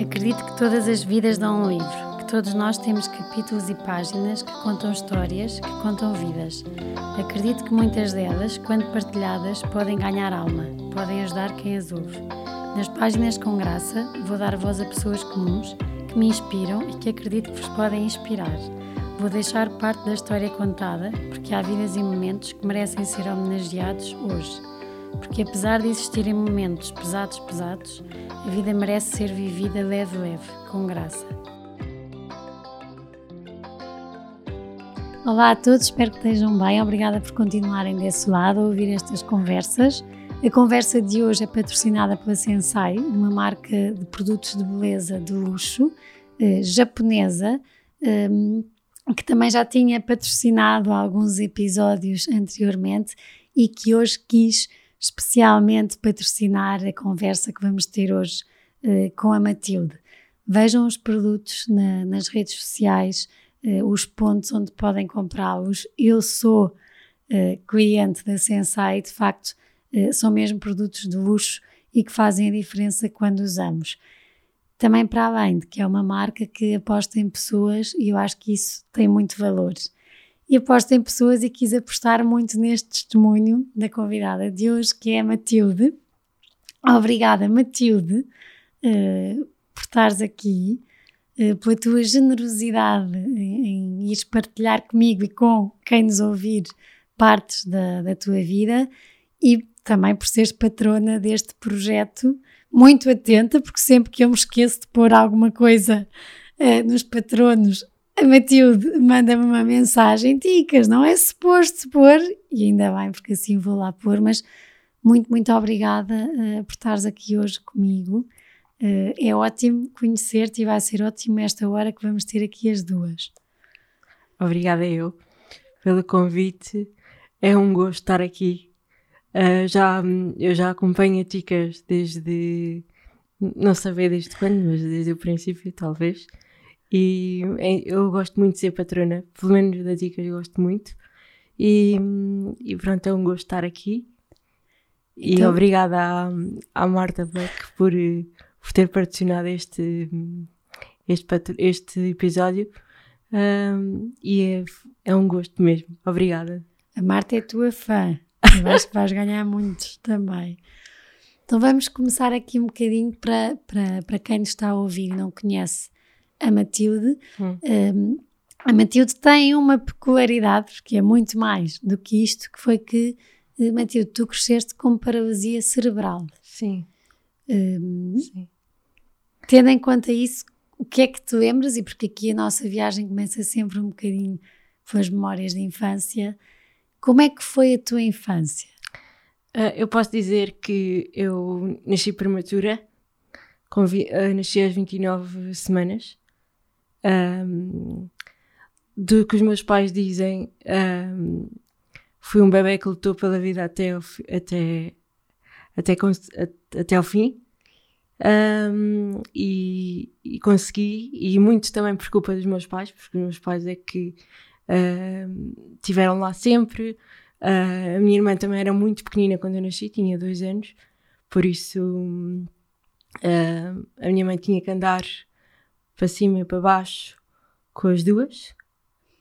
Acredito que todas as vidas dão um livro, que todos nós temos capítulos e páginas que contam histórias, que contam vidas. Acredito que muitas delas, quando partilhadas, podem ganhar alma, podem ajudar quem as ouve. Nas páginas com graça, vou dar voz a pessoas comuns que me inspiram e que acredito que vos podem inspirar. Vou deixar parte da história contada, porque há vidas e momentos que merecem ser homenageados hoje. Porque apesar de existirem momentos pesados, pesados, a vida merece ser vivida leve, leve, com graça. Olá a todos, espero que estejam bem. Obrigada por continuarem desse lado a ouvir estas conversas. A conversa de hoje é patrocinada pela Sensai, uma marca de produtos de beleza de luxo eh, japonesa. Eh, que também já tinha patrocinado alguns episódios anteriormente e que hoje quis especialmente patrocinar a conversa que vamos ter hoje uh, com a Matilde. Vejam os produtos na, nas redes sociais, uh, os pontos onde podem comprá-los. Eu sou uh, cliente da Sensai, de facto, são mesmo produtos de luxo e que fazem a diferença quando usamos. Também para além de que é uma marca que aposta em pessoas e eu acho que isso tem muito valor. E aposto em pessoas e quis apostar muito neste testemunho da convidada de hoje, que é a Matilde. Obrigada, Matilde, uh, por estares aqui, uh, pela tua generosidade em, em partilhar comigo e com quem nos ouvir partes da, da tua vida e também por seres patrona deste projeto muito atenta, porque sempre que eu me esqueço de pôr alguma coisa uh, nos patronos, a Matilde manda-me uma mensagem, ticas, não é suposto pôr, e ainda bem, porque assim vou lá pôr, mas muito, muito obrigada uh, por estares aqui hoje comigo. Uh, é ótimo conhecer-te e vai ser ótimo esta hora que vamos ter aqui as duas. Obrigada eu pelo convite. É um gosto estar aqui Uh, já, eu já acompanho a Ticas desde, não saber desde quando, mas desde o princípio, talvez. E eu gosto muito de ser patrona, pelo menos da Ticas eu gosto muito. E, e pronto, é um gosto estar aqui. E então... obrigada à, à Marta Black por, por ter patrocinado este, este, este episódio. Um, e é, é um gosto mesmo. Obrigada. A Marta é tua fã. Eu acho que vais ganhar muitos também. Então vamos começar aqui um bocadinho para, para, para quem nos está a ouvir e não conhece a Matilde. Hum. Um, a Matilde tem uma peculiaridade, que é muito mais do que isto, que foi que, eh, Matilde, tu cresceste com paralisia cerebral. Sim. Um, Sim. Tendo em conta isso, o que é que te lembras? E porque aqui a nossa viagem começa sempre um bocadinho pelas memórias de infância. Como é que foi a tua infância? Uh, eu posso dizer que eu nasci prematura, uh, nasci às 29 semanas. Um, do que os meus pais dizem, um, fui um bebê que lutou pela vida até, até, até, até ao fim. Um, e, e, consegui, e muito também por culpa dos meus pais, porque os meus pais é que uh, tiveram lá sempre. Uh, a minha irmã também era muito pequenina quando eu nasci, tinha dois anos, por isso uh, a minha mãe tinha que andar para cima e para baixo com as duas,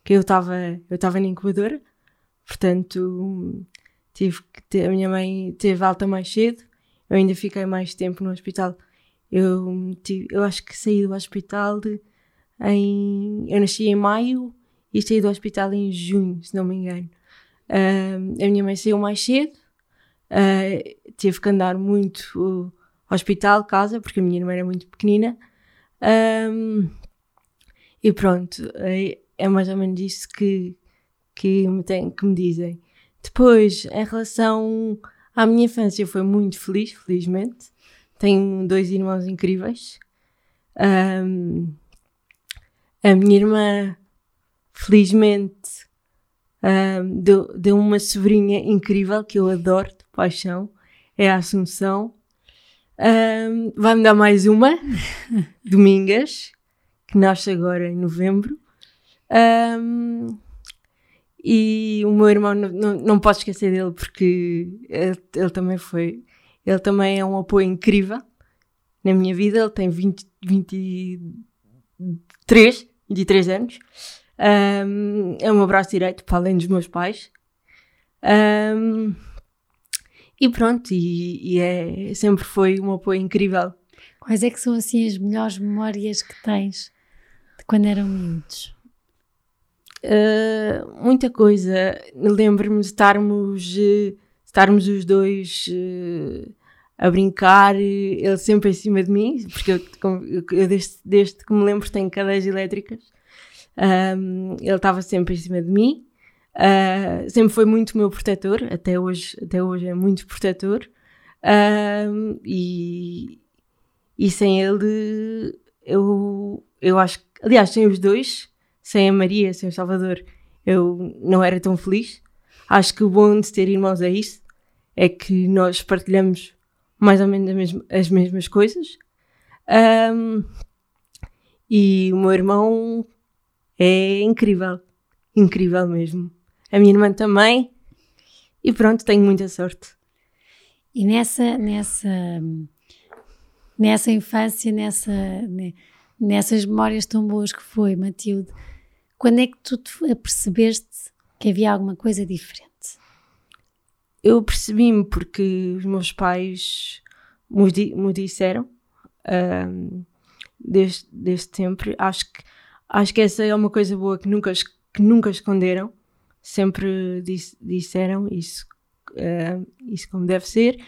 que eu estava eu estava na incubadora, portanto tive ter, a minha mãe teve alta mais cedo, eu ainda fiquei mais tempo no hospital. Eu, tive, eu acho que saí do hospital de, em. Eu nasci em maio e saí do hospital em junho, se não me engano. Uh, a minha mãe saiu mais cedo, uh, teve que andar muito hospital, casa, porque a minha irmã era muito pequenina. Um, e pronto, é, é, mais ou menos isso que, que, me tem, que me dizem. Depois, em relação à minha infância, foi muito feliz, felizmente. Tenho dois irmãos incríveis. Um, a minha irmã felizmente um, uma sobrinha incrível que eu adoro de paixão, é a Assunção. Um, Vai-me dar mais uma, Domingas, que nasce agora em novembro. Um, E o meu irmão, não, não, não posso esquecer dele porque ele, ele, também foi, ele também é um apoio incrível na minha vida. Ele tem 20, 23, 23 anos. Um, é o meu braço direito, para além dos meus pais. Um, e pronto, e, e, é, sempre foi um apoio incrível. Quais é que são assim as melhores memórias que tens de quando eram miúdos? Uh, muita coisa. Lembro-me de estarmos, uh, estarmos os dois uh, a brincar, ele sempre em cima de mim, porque eu, eu desde, desde, que me lembro tenho cadeias elétricas. Um, ele estava sempre em cima de mim. Uh, sempre foi muito meu protetor, até hoje, até hoje é muito protetor. Uh, e, e sem ele, eu, eu acho que, aliás, sem os dois, sem a Maria, sem o Salvador, eu não era tão feliz. Acho que o bom de ter irmãos é isso, é que nós partilhamos mais ou menos mesma, as mesmas coisas. Um, e o meu irmão é incrível, incrível mesmo a minha irmã também. E pronto, tenho muita sorte. E nessa, nessa, nessa infância, nessa, nessas memórias tão boas que foi, Matilde, quando é que tu te apercebeste que havia alguma coisa diferente? Eu percebi-me porque os meus pais me, me disseram um, desde, desde sempre. Acho que, acho que essa é uma coisa boa que nunca, que nunca esconderam sempre disse, disseram isso, uh, isso como deve ser.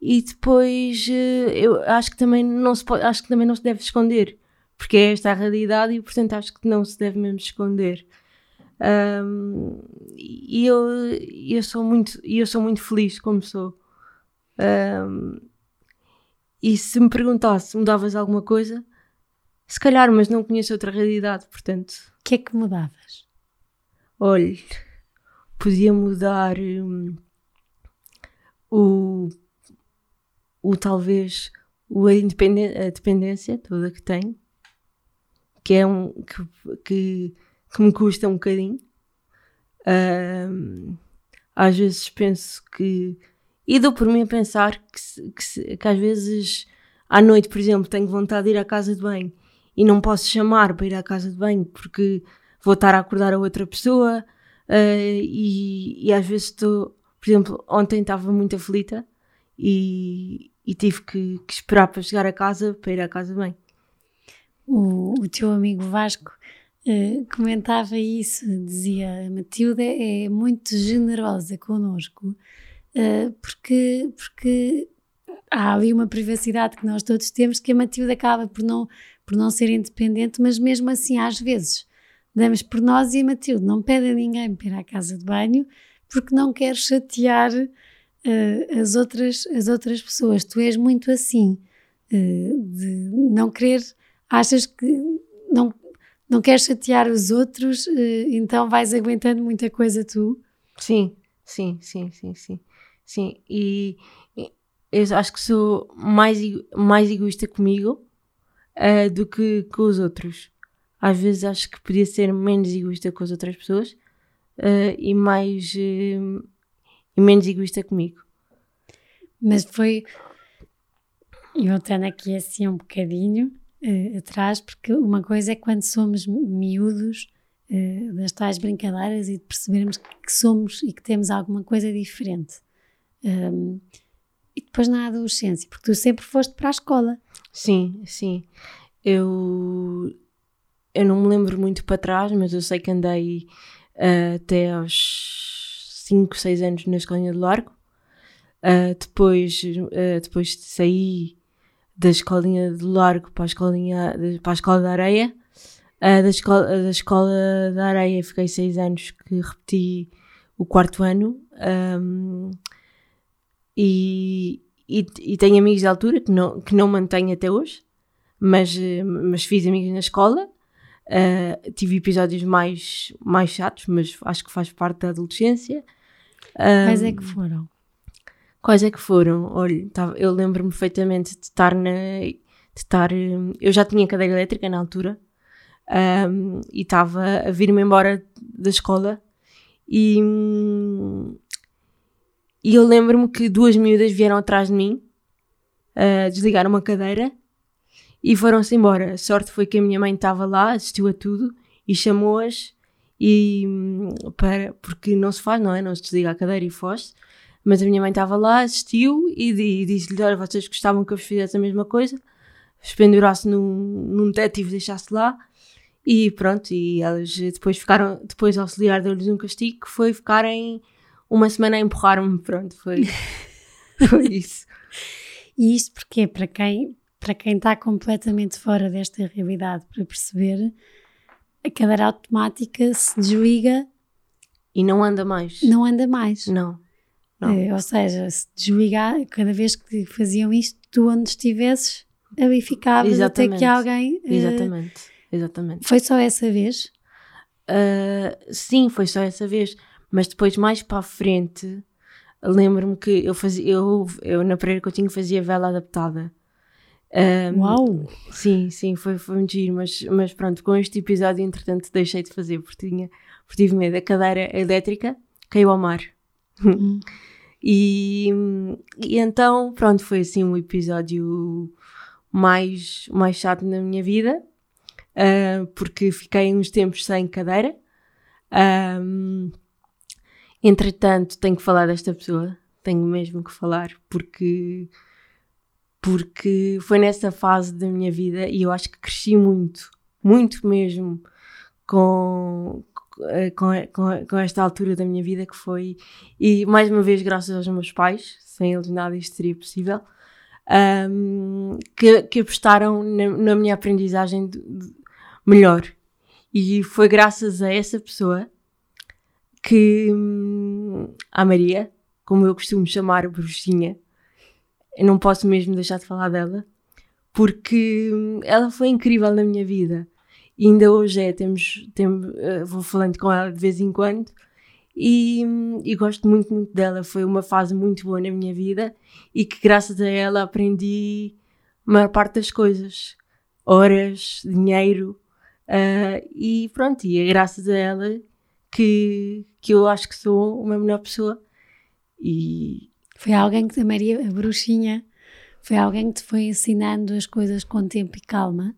E depois uh, eu acho que também não se pode, acho que também não se deve esconder, porque é esta a realidade e portanto acho que não se deve mesmo esconder. Um, e eu, eu sou muito eu sou muito feliz como sou. Um, e se me perguntasse, mudavas alguma coisa? Se calhar, mas não conheço outra realidade, portanto. O que é que mudavas? Olhe, podia mudar hum, o, o talvez o, a, a dependência toda que tenho, que é um que, que, que me custa um bocadinho. Um, às vezes penso que e dou por mim a pensar que, que, que, às vezes à noite, por exemplo, tenho vontade de ir à casa de banho e não posso chamar para ir à casa de banho porque vou estar a acordar a outra pessoa Uh, e, e, às vezes estou, por exemplo, ontem estava muito aflita e, e tive que, que, esperar para chegar a casa para ir à casa bem. O, o teu amigo Vasco uh, comentava isso, dizia Matilda é muito generosa connosco uh, porque, porque há ali uma privacidade que nós todos temos que a Matilda acaba por não, por não ser independente, mas mesmo assim às vezes damos por nós e a Matilde não pede a ninguém para ir à casa de banho porque não quer chatear uh, as, outras, as outras pessoas. Tu és muito assim, uh, de não querer, achas que não, não queres chatear os outros, uh, então vais aguentando muita coisa tu? Sim, sim, sim, sim, sim. Sim, e, e eu acho que sou mais, mais egoísta comigo do que com os outros às vezes acho que podia ser menos egoísta com as outras pessoas uh, e mais uh, e menos egoísta comigo. Mas foi e voltando aqui assim um bocadinho uh, atrás, porque uma coisa é quando somos miúdos das tais brincadeiras e de percebermos que somos e que temos alguma coisa diferente. Um, e depois na adolescência, porque tu sempre foste para a escola. Sim, sim. Eu eu não me lembro muito para trás, mas eu sei que andei uh, até aos 5, 6 anos na escolinha de largo. Uh, depois, uh, depois saí da escolinha de largo para a, escolinha, para a escola da areia. da, escola, da escola da areia fiquei 6 anos que repeti o quarto ano. Um, e, e, e, tenho amigos de altura que não, que não mantenho até hoje, mas, mas fiz amigos na escola Uh, tive episódios mais, mais chatos, mas acho que faz parte da adolescência. Quais é que foram? Quais é que foram? Olha, tava, eu lembro-me perfeitamente de estar na. De estar, eu já tinha cadeira elétrica na altura um, e estava a vir-me embora da escola E, hum, e eu lembro-me que duas miúdas vieram atrás de mim, uh, desligaram uma cadeira e foram-se embora. A sorte foi que a minha mãe estava lá, assistiu a tudo e chamou-as e hum, para, porque não se faz, não é? Não se desliga a cadeira e foge. Mas a minha mãe estava lá, assistiu e, e disse-lhe: Olha, vocês gostavam que eu fizesse a mesma coisa? Pendurasse num, num teto e deixasse lá. E pronto, e elas depois ficaram, depois auxiliar deu-lhes um castigo que foi ficarem uma semana a empurrar-me. Pronto, foi, foi isso. E isto porque para quem para quem está completamente fora desta realidade para perceber, a cadeira automática se desliga e não anda mais. Não anda mais. Não. não. É, ou seja, se desligar, cada vez que faziam isto, tu onde estivesses, ali ficavas Exatamente. até que alguém. Exatamente. Uh, Exatamente. Foi só essa vez? Uh, sim, foi só essa vez. Mas depois, mais para a frente, lembro-me que eu fazia, eu, eu na Pereira Coutinho fazia vela adaptada. Um, Uau! Sim, sim, foi, foi muito giro, mas, mas pronto, com este episódio, entretanto, deixei de fazer porque, tinha, porque tive medo. A cadeira elétrica caiu ao mar. Hum. e, e então, pronto, foi assim um episódio mais, mais chato na minha vida, uh, porque fiquei uns tempos sem cadeira. Um, entretanto, tenho que falar desta pessoa, tenho mesmo que falar, porque porque foi nessa fase da minha vida e eu acho que cresci muito, muito mesmo com, com, com, com esta altura da minha vida que foi, e mais uma vez graças aos meus pais, sem eles nada isto seria possível, um, que, que apostaram na, na minha aprendizagem de, de melhor. E foi graças a essa pessoa que hum, a Maria, como eu costumo chamar a bruxinha, eu não posso mesmo deixar de falar dela, porque hum, ela foi incrível na minha vida. E ainda hoje é, temos, temos, uh, vou falando com ela de vez em quando e, hum, e gosto muito, muito dela. Foi uma fase muito boa na minha vida e que graças a ela aprendi a maior parte das coisas. Horas, dinheiro uh, e pronto, e é graças a ela que, que eu acho que sou uma melhor pessoa e, foi alguém que a Maria, a bruxinha, foi alguém que te foi ensinando as coisas com tempo e calma?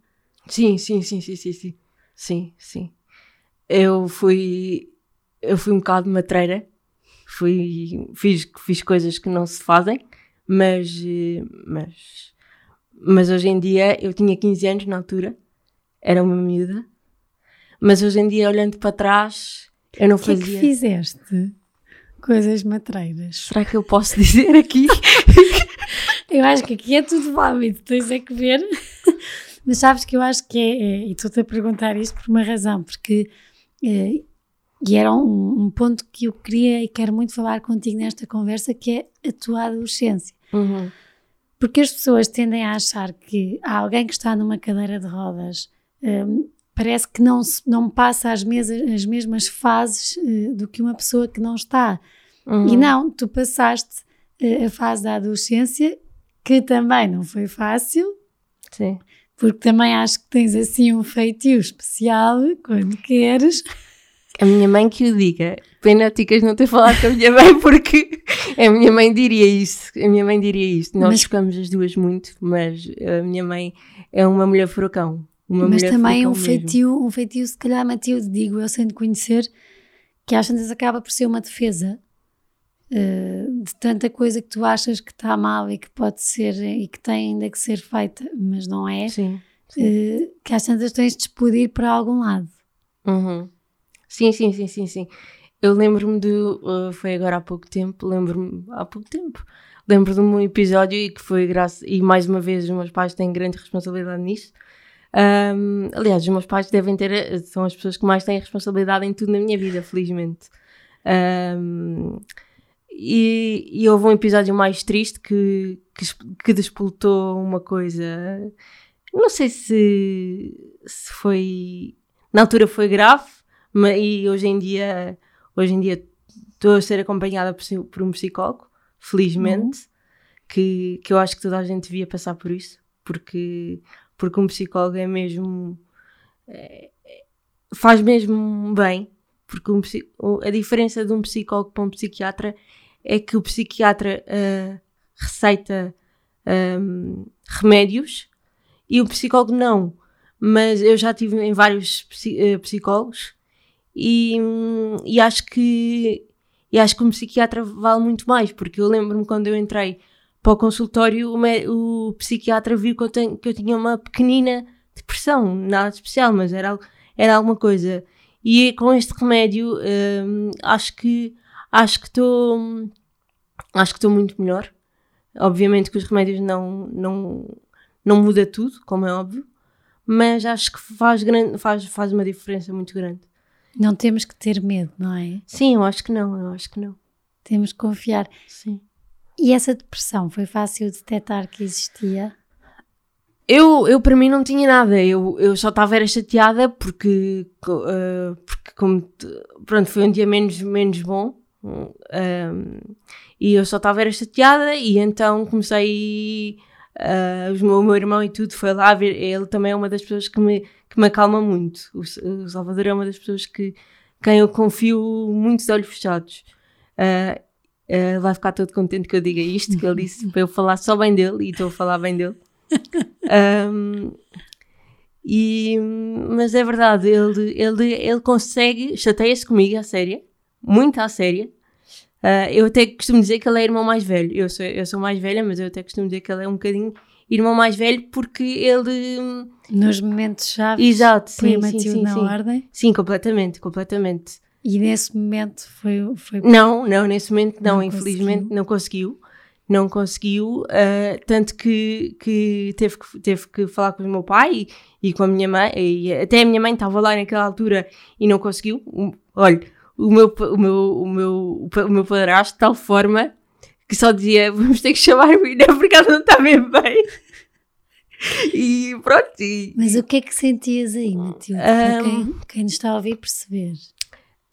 Sim, sim, sim, sim, sim, sim. Sim, sim. Eu fui, eu fui um bocado matreira, fui, fiz, fiz coisas que não se fazem, mas, mas, mas hoje em dia, eu tinha 15 anos na altura, era uma miúda, mas hoje em dia, olhando para trás, eu não fazia. O que é que fizeste? Coisas matreiras. Será que eu posso dizer aqui? eu acho que aqui é tudo válido, tens é que ver. Mas sabes que eu acho que é, é e estou-te a perguntar isto por uma razão, porque é, e era um, um, ponto que eu queria e quero muito falar contigo nesta conversa, que é a tua adolescência. Uhum. Porque as pessoas tendem a achar que há alguém que está numa cadeira de rodas um, parece que não, não passa as, mesas, as mesmas fases uh, do que uma pessoa que não está. Uhum. E não, tu passaste uh, a fase da adolescência, que também não foi fácil. Sim. Porque também acho que tens assim um feitio especial quando queres. A minha mãe que o diga. Pena Ticas não ter falado com a minha mãe, porque a minha mãe diria isso. A minha mãe diria isto. Nós mas... ficamos as duas muito, mas a minha mãe é uma mulher furacão. Uma Mas também um feitio, um feitio, se calhar, Matilde, digo eu, sem conhecer, que às vezes acaba por ser uma defesa uh, de tanta coisa que tu achas que está mal e que pode ser e que tem ainda que ser feita, mas não é. Sim. sim. Uh, que às tantas tens de explodir para algum lado. Uhum. Sim, sim, sim, sim, sim. Eu lembro-me de. Uh, foi agora há pouco tempo, lembro-me. Há pouco tempo. Lembro de um episódio e que foi graça. E mais uma vez, os meus pais têm grande responsabilidade nisso um, aliás, os meus pais devem ter, são as pessoas que mais têm responsabilidade em tudo na minha vida, felizmente. Um, e, e, houve um episódio mais triste que, que, que despoltou uma coisa. Não sei se, se foi. Na altura foi grave, mas, e hoje em dia, hoje em dia estou a ser acompanhada por, por um psicólogo, felizmente, uhum. que, que eu acho que toda a gente devia passar por isso, porque porque um psicólogo é mesmo. É, faz mesmo bem, porque um, a diferença de um psicólogo para um psiquiatra é que o psiquiatra uh, receita um, remédios e o psicólogo não. Mas eu já tive em vários uh, psicólogos e, e acho que e acho que um psiquiatra vale muito mais, porque eu lembro-me quando eu entrei para o consultório, o, o psiquiatra viu que eu, tenho, que eu tinha uma pequenina depressão, nada especial, mas era, era alguma coisa. E com este remédio, hum, acho que acho que estou acho que estou muito melhor. Obviamente que os remédios não, não, não muda tudo, como é óbvio, mas acho que faz, grande, faz, faz uma diferença muito grande. Não temos que ter medo, não é? Sim, eu acho que não, eu acho que não. Temos que confiar. Sim. E essa depressão foi fácil detectar que existia? Eu, eu para mim não tinha nada, eu, eu só estava era chateada porque, uh, porque como, pronto, foi um dia menos, menos bom e eu só estava era chateada e então comecei, uh, o meu irmão e tudo foi lá ver, ele também é uma das pessoas que me, que me acalma muito, o, o Salvador é uma das pessoas que quem eu confio muito de olhos fechados. Uh, uh, vai ficar todo contente que eu diga isto, que ele disse para eu falar só bem dele e estou a falar bem dele. Um, e, mas é verdade, ele, ele, ele consegue, chateia-se comigo à séria, muito à séria. Uh, eu até costumo dizer que ele é irmão mais velho. Eu sou, eu sou mais velha, mas eu até costumo dizer que ele é um bocadinho irmão mais velho porque ele. Nos momentos chave. Exato, sim, sim, sim, na sim. ordem. Sim, completamente, completamente. E nesse momento foi. foi... Não, não, nesse momento não, não infelizmente conseguiu. não conseguiu. Não conseguiu, uh, tanto que, que, teve que teve que falar com o meu pai e, e com a minha mãe, e até a minha mãe estava lá naquela altura e não conseguiu. Olha, o meu, o meu, o meu, o meu padrasto de tal forma que só dizia vamos ter que chamar a menina porque ela não está bem bem. e pronto. E, Mas o que é que sentias aí, Matilde? Um, para quem, quem nos está a ouvir perceber.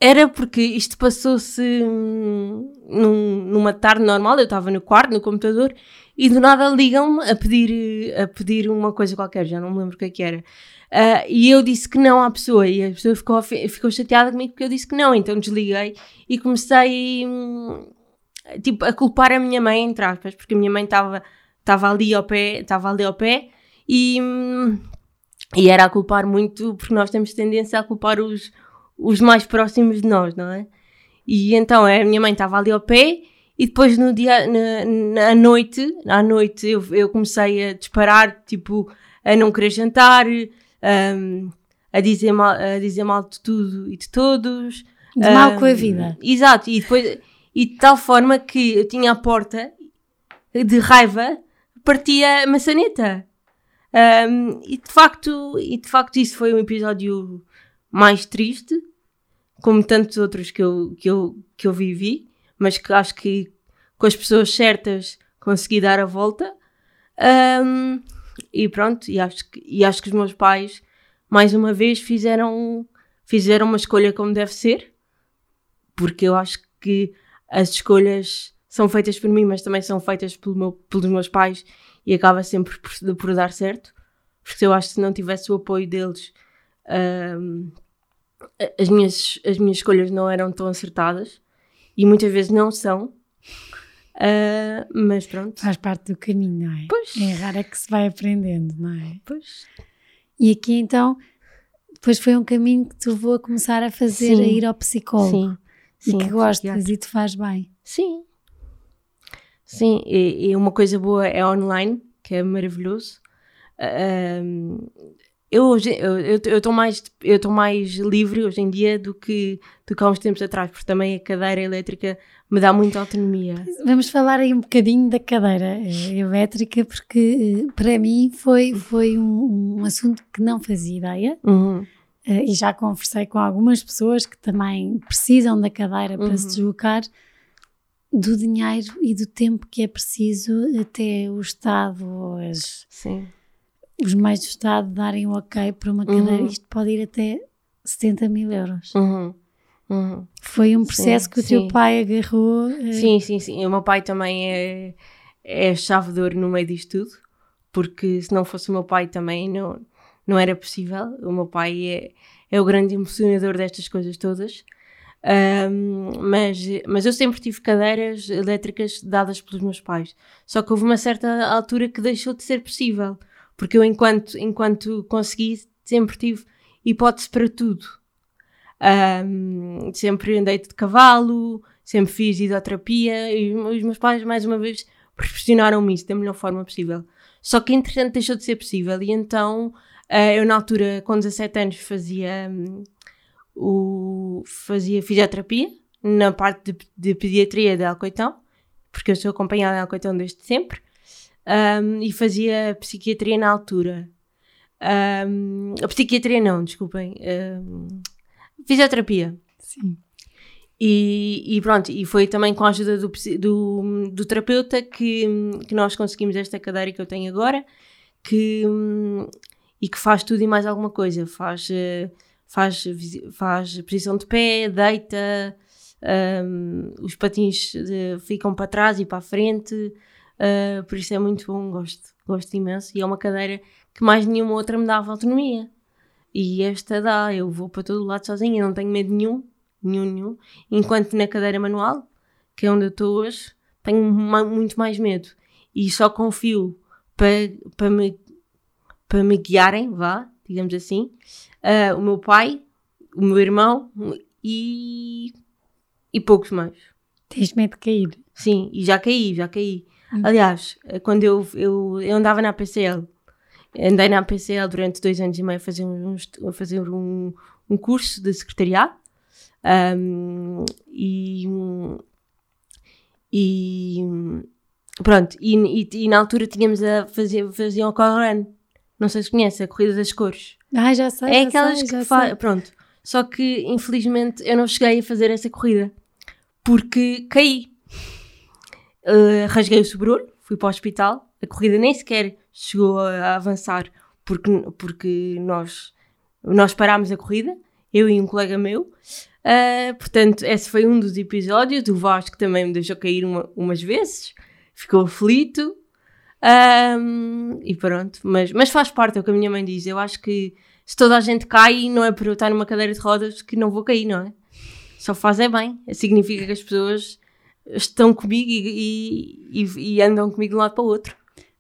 Era porque isto passou-se hum, num, numa tarde normal, eu estava no quarto, no computador, e do nada ligam-me a pedir, a pedir uma coisa qualquer, já não me lembro o que, é que era. Uh, e eu disse que não à pessoa, e a pessoa ficou, ficou chateada comigo porque eu disse que não, então desliguei e comecei hum, tipo, a culpar a minha mãe, entre aspas, porque a minha mãe estava ali ao pé, estava ali ao pé, e, hum, e era a culpar muito, porque nós temos tendência a culpar os os mais próximos de nós, não é? E então a minha mãe estava ali ao pé e depois no dia, na, na noite, à noite eu, eu comecei a disparar, tipo, a não querer jantar, um, a, dizer mal, a dizer mal de tudo e de todos. De um, mal com a vida. Exato, e depois, e de tal forma que eu tinha a porta de raiva, partia a maçaneta. Um, e de facto, e de facto isso foi um episódio mais triste, como tantos outros que eu, que eu, que eu vivi, mas que acho que com as pessoas certas consegui dar a volta. Um, e pronto, e acho, que, e acho que os meus pais, mais uma vez, fizeram, fizeram uma escolha como deve ser, porque eu acho que as escolhas são feitas por mim, mas também são feitas pelo meu, pelos meus pais e acaba sempre por, por dar certo. Porque eu acho que se não tivesse o apoio deles, um, as, minhas, as minhas escolhas não eram tão acertadas e muitas vezes não são. Uh, mas pronto. Faz parte do caminho, não é? Pois. É raro é que se vai aprendendo, não é? Pois. E aqui então, depois foi um caminho que te levou a começar a fazer, Sim. a ir ao psicólogo. Sim. E Sim, que gostas e te faz bem. Sim. Sim, e, e, uma coisa boa é online, que é maravilhoso. Uh, eu hoje eu estou mais eu estou mais livre hoje em dia do que do que há uns tempos atrás porque também a cadeira elétrica me dá muita autonomia vamos falar aí um bocadinho da cadeira eh, elétrica porque eh, para mim foi foi um, um assunto que não fazia ideia uhum. Eh, e já conversei com algumas pessoas que também precisam da cadeira para uhum. se deslocar do dinheiro e do tempo que é preciso até o Estado ou as Sim os meios do Estado darem o ok para uma cadeira, uhum. isto pode ir até 70 mil euros. Uhum. Uhum. Foi um processo sim, que o sim. teu pai agarrou. Uh... Sim, sim, sim. O meu pai também é, é chave de ouro no meio disto tudo, porque se não fosse o meu pai também não, não era possível. O meu pai é, é o grande emocionador destas coisas todas. Um, mas, mas eu sempre tive cadeiras elétricas dadas pelos meus pais. Só que houve uma certa altura que deixou de ser possível. Porque eu, enquanto, enquanto consegui, sempre tive hipótese para tudo. Um, sempre andei de cavalo, sempre fiz hidroterapia e os meus pais, mais uma vez, proporcionaram-me isso da melhor forma possível. Só que, entretanto, deixou de ser possível e então uh, eu, na altura, com 17 anos, fazia, um, o, fazia fisioterapia na parte de, de pediatria de Alcoitão, porque eu sou acompanhada em Alcoitão desde sempre, um, e fazia psiquiatria na altura. Um, a psiquiatria não, desculpem. Um, fisioterapia. Sim. E, e, pronto, e foi também com a ajuda do, do, do, terapeuta que, que nós conseguimos esta cadeira que eu tenho agora, que, e que faz tudo e mais alguma coisa. Faz, faz, faz posição de pé, deita, um, os patins de, ficam para trás e para a frente, uh, por isso é muito bom, gosto, gosto imenso. E é uma cadeira que mais nenhuma outra me dava autonomia. E esta dá, eu vou para todo lado sozinha, não tenho medo nenhum, nenhum, nenhum. Enquanto na cadeira manual, que é onde eu estou hoje, tenho muito mais medo. E só confio para, para, me, para me guiarem, vá, digamos assim, uh, o meu pai, o meu irmão e, e poucos mais. Tens medo de cair? Sim, e já caí, já caí. Hum. Aliás, quando eu, eu, eu andava na PCL, andei na PCL durante dois anos e meio a fazer um, a fazer um, um curso de secretariado um, e, e pronto, e, e, e, na altura tínhamos a fazer, faziam a Colorado não sei se conhece, a Corrida das Cores. Ah, já sei. É já aquelas sei, que faz. Pronto. Só que infelizmente eu não cheguei a fazer essa corrida porque caí. Uh, rasguei o sobrolho, fui para o hospital. A corrida nem sequer chegou a avançar porque, porque nós, nós parámos a corrida, eu e um colega meu. Uh, portanto, esse foi um dos episódios. O Vasco também me deixou cair uma, umas vezes, ficou aflito. Um, e pronto, mas, mas faz parte, é o que a minha mãe diz. Eu acho que se toda a gente cai, não é por eu estar numa cadeira de rodas que não vou cair, não é? Só faz é bem. Significa que as pessoas estão comigo e, e, e, andam comigo de um lado para o outro.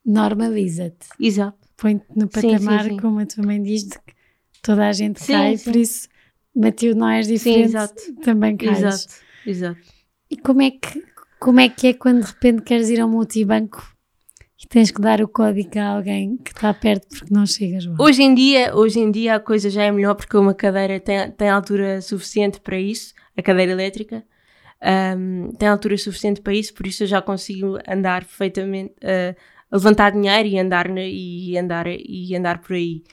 Normaliza-te. Exato. Põe-te no patamar, sim, sim, sim. como a tua mãe diz, de que toda a gente cai, por isso, Matilde, não és diferente, também cais. Exato, exato. E como é, que, como é que é quando de repente queres ir ao multibanco e tens que dar o código a alguém que está perto porque não chegas lá. Hoje em dia, hoje em dia a coisa já é melhor porque uma cadeira tem, tem altura suficiente para isso, a cadeira elétrica um, tem altura suficiente para isso, por isso eu já consigo andar perfeitamente, uh, levantar dinheiro e andar, e, andar, e andar por aí.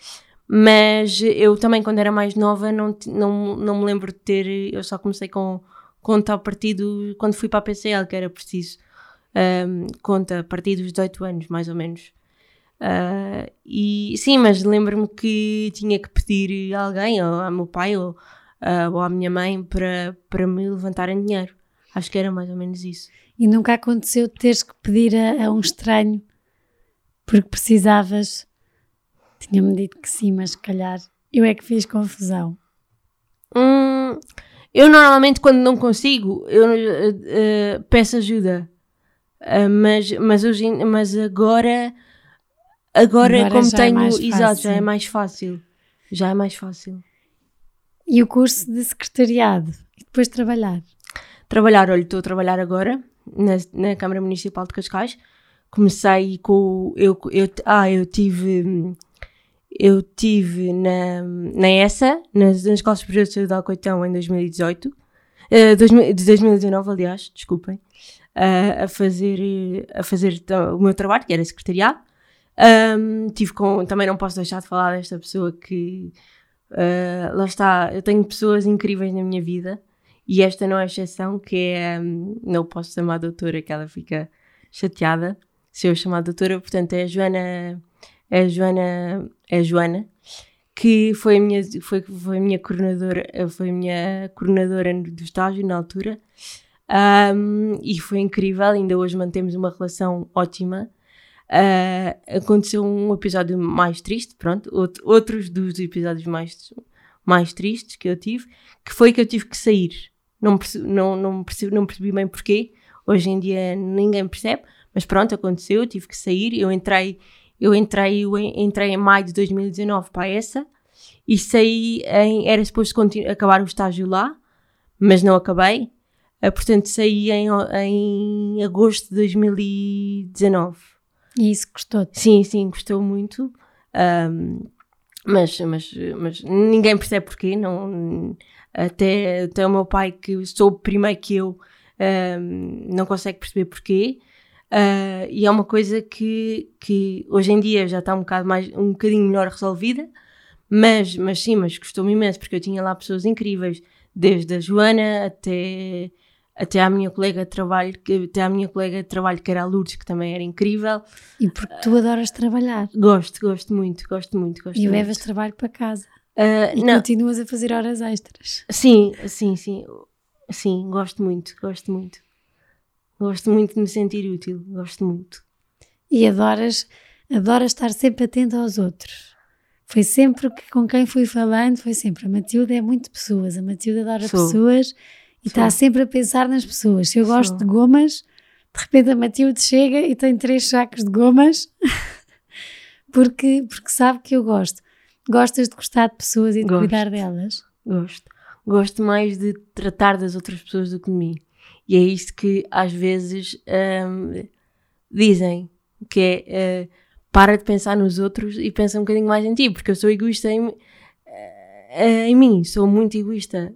Mas eu também, quando era mais nova, não, não, não me lembro de ter. Eu só comecei com, com tal partido quando fui para a PCL, que era preciso um, conta a partir dos 18 anos, mais ou menos. Uh, e sim, mas lembro-me que tinha que pedir a alguém, ou ao meu pai ou, uh, ou à minha mãe, para, para me levantarem dinheiro. Acho que era mais ou menos isso. E nunca aconteceu teres que pedir a, a um estranho porque precisavas? Tinha-me dito que sim, mas se calhar eu é que fiz confusão. Hum, eu normalmente, quando não consigo, eu uh, peço ajuda. Uh, mas, mas, hoje, mas agora, agora, agora como é tenho. É exato, já é mais fácil. Já é mais fácil. E o curso de secretariado? E depois trabalhar? Trabalhar, olha, estou a trabalhar agora na, na Câmara Municipal de Cascais. Comecei com. Eu, eu, ah, eu tive. Eu tive na, na ESA, nas, nas Escolas Superiores de de Alcoitão, em 2018. Uh, de 2019, aliás, desculpem uh, a fazer, a fazer o meu trabalho, que era secretariado. Um, tive com, também não posso deixar de falar desta pessoa que uh, lá está, eu tenho pessoas incríveis na minha vida e esta não é exceção, que é, um, não posso chamar doutora, que ela fica chateada se eu chamar doutora, portanto é a Joana, é a Joana, é a Joana, que foi a minha, foi, foi a minha coordenadora, foi minha coordenadora do estágio na altura, um, e foi incrível, ainda hoje mantemos uma relação ótima. Uh, aconteceu um episódio mais triste, pronto, outro, outros dos episódios mais, mais tristes que eu tive, que foi que eu tive que sair não, não, não, percebi, não percebi bem porquê. Hoje em dia ninguém percebe, mas pronto, aconteceu, tive que sair. Eu entrei, eu entrei, eu entrei em maio de 2019 para essa e saí em. Era suposto acabar o estágio lá, mas não acabei. Uh, portanto, saí em, em agosto de 2019. E isso gostou-te? Sim, sim, gostou muito. Um, mas, mas, mas ninguém percebe porquê. Não, até, até o meu pai, que soube primeiro que eu, um, não consegue perceber porquê. Uh, e é uma coisa que, que hoje em dia já está um, bocado mais, um bocadinho melhor resolvida. Mas, mas sim, mas gostou-me imenso, porque eu tinha lá pessoas incríveis, desde a Joana até, até à minha colega de trabalho, até à minha colega de trabalho que era a Lourdes, que também era incrível. E porque tu adoras trabalhar. Gosto, gosto muito, gosto muito. Gosto e muito. levas trabalho para casa. Uh, e não. continuas a fazer horas extras. Sim, sim, sim. Sim, gosto muito, gosto muito. Gosto muito de me sentir útil, gosto muito. E adoras, adoras estar sempre atento aos outros. Foi sempre que com quem fui falando, foi sempre a Matilda é muito pessoas, a Matilda adora Sou. pessoas e está sempre a pensar nas pessoas. Se eu gosto Sou. de gomas, de repente a Matilde chega e tem três sacos de gomas porque, porque sabe que eu gosto. Gostas de gostar de pessoas e de gosto. cuidar delas? Gosto. Gosto mais de tratar das outras pessoas do que de mim. E é isto que às vezes hum, dizem, que é. Uh, para de pensar nos outros e pensa um bocadinho mais em ti, porque eu sou egoísta em, eh, em mim, sou muito egoísta.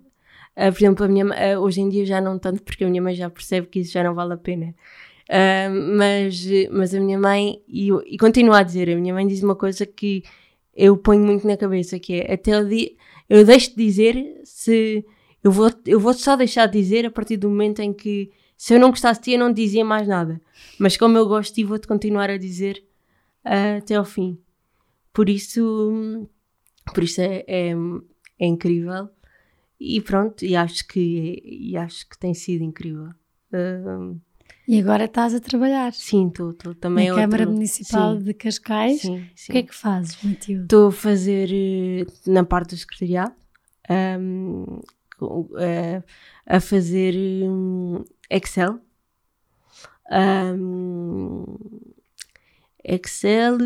Uh, por exemplo, a minha, uh, hoje em dia já não tanto, porque a minha mãe já percebe que isso já não vale a pena. Uh, mas, mas a minha mãe, e, e continuo a dizer, a minha mãe diz uma coisa que eu ponho muito na cabeça, que é até o dia, eu deixo de dizer se eu vou, eu vou só deixar de dizer a partir do momento em que se eu não gostasse de ti eu não dizia mais nada. Mas como eu gosto ti, vou-te continuar a dizer uh, até ao fim. Por isso, por isso é, é, é, incrível. E pronto, e acho que, e acho que tem sido incrível. Uh, e agora estás a trabalhar? Sim, estou também. Na Câmara outro... Municipal sim. de Cascais? Sim, sim. O que é que fazes, Matilde? Estou a fazer eh, na parte do secretariado, um, uh, a fazer um, Excel. Um, Excel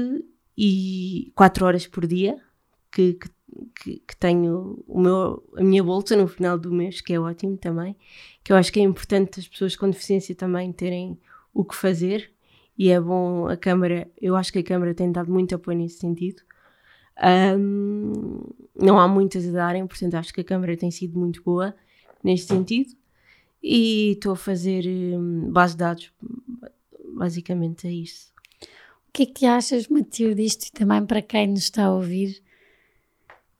e 4 horas por dia que, que, que, tenho o meu, a minha bolsa no final do mês, que é ótimo também, que eu acho que é importante as pessoas com deficiência também terem o que fazer e é bom a Câmara, eu acho que a Câmara tem dado muito apoio nesse sentido. Um, não há muitas a darem, portanto acho que a Câmara tem sido muito boa neste sentido e estou a fazer um, base de dados, basicamente é isso que é que achas, Matilde, disto e também para quem nos está a ouvir,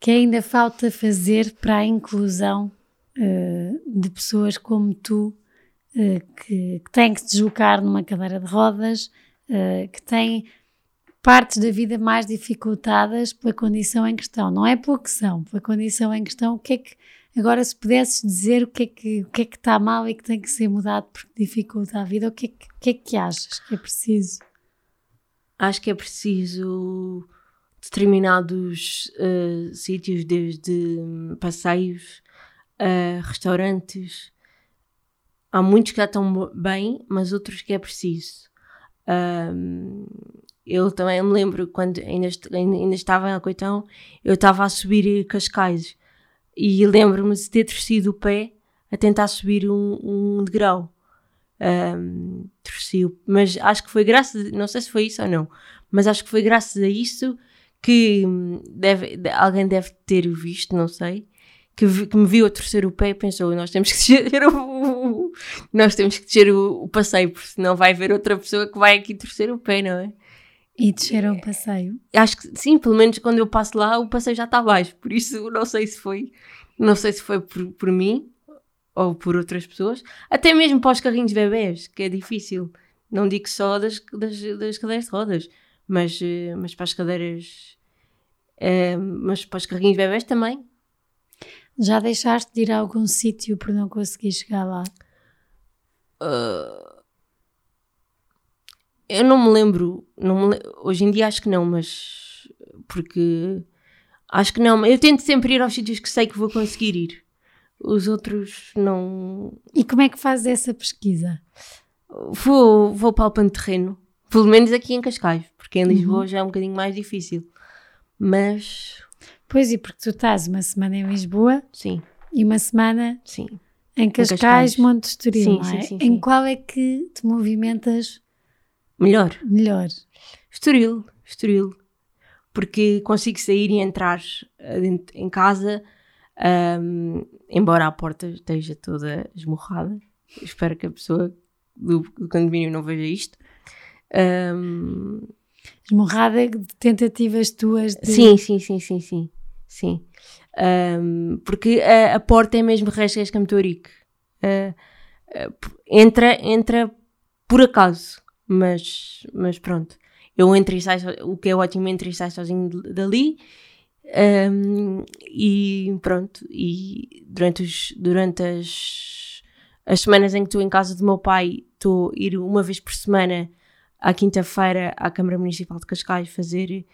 que ainda falta fazer para a inclusão uh, de pessoas como tu, uh, que, que, têm que se deslocar numa cadeira de rodas, uh, que têm partes da vida mais dificultadas pela condição em questão. Não é pela que são, pela condição em questão. O que é que, agora, se pudesses dizer o que é que, o que, é que está mal e que tem que ser mudado porque dificulta a vida, o que é que, o que, é que achas que é preciso? acho que é preciso determinados uh, sítios, desde passeios, uh, restaurantes. Há muitos que já estão bem, mas outros que é preciso. Um, eu também me lembro quando ainda, ainda estava em Alcoitão, eu estava a subir Cascais e lembro-me de ter torcido o pé a tentar subir um, um degrau um, torci mas acho que foi graças, não sei se foi isso ou não, mas acho que foi graças a isso que hum, deve, alguém deve ter visto, não sei, que, que me viu a torcer o pé e pensou, nós temos que descer o, nós temos que descer o, o, passeio, porque senão vai haver outra pessoa que vai aqui torcer o pé, não é? E desceram o passeio? Acho que sim, pelo menos quando eu passo lá o passeio já está abaixo, por isso não sei se foi, não sei se foi por, por mim ou por outras pessoas, até mesmo para os carrinhos bebés, que é difícil. Não digo só das, das, das cadeiras de rodas, mas, eh, mas para as cadeiras. É, mas para os carrinhos bebés também. Já deixaste de ir a algum sítio por não conseguir chegar lá? Uh, eu não me lembro, não me, hoje em dia acho que não, mas porque acho que não. Eu tento sempre ir aos sítios que sei que vou conseguir ir. os outros não. E como é que fazes essa pesquisa? Vou, vou palpando terreno, pelo menos aqui em Cascais, porque em Lisboa uhum. já é um bocadinho mais difícil. Mas. Pois, e porque tu estás uma semana em Lisboa sim. e uma semana sim. em Cascais, Cascais. Monte Estoril, sim, é? Sim, sim, em qual é que te movimentas melhor? Melhor. Estoril, Estoril. Porque consigo sair e entrar eh, em casa, um, embora a porta esteja toda esmorrada. Espero que a pessoa do, do condomínio não veja isto. Um, esmorrada de tentativas tuas de... Sim, sim, sim, sim, sim. sim. Um, porque a, a, porta é mesmo Resgas-Campo Uh, uh, entra, entra por acaso, mas, mas pronto. Eu entro e saio, o que é ótimo, entro e saio sozinho dali. Um, e pronto, e durante, os, durante as, as semanas em que estou em casa do meu pai, estou a ir uma vez por semana à quinta-feira à Câmara Municipal de Cascais fazer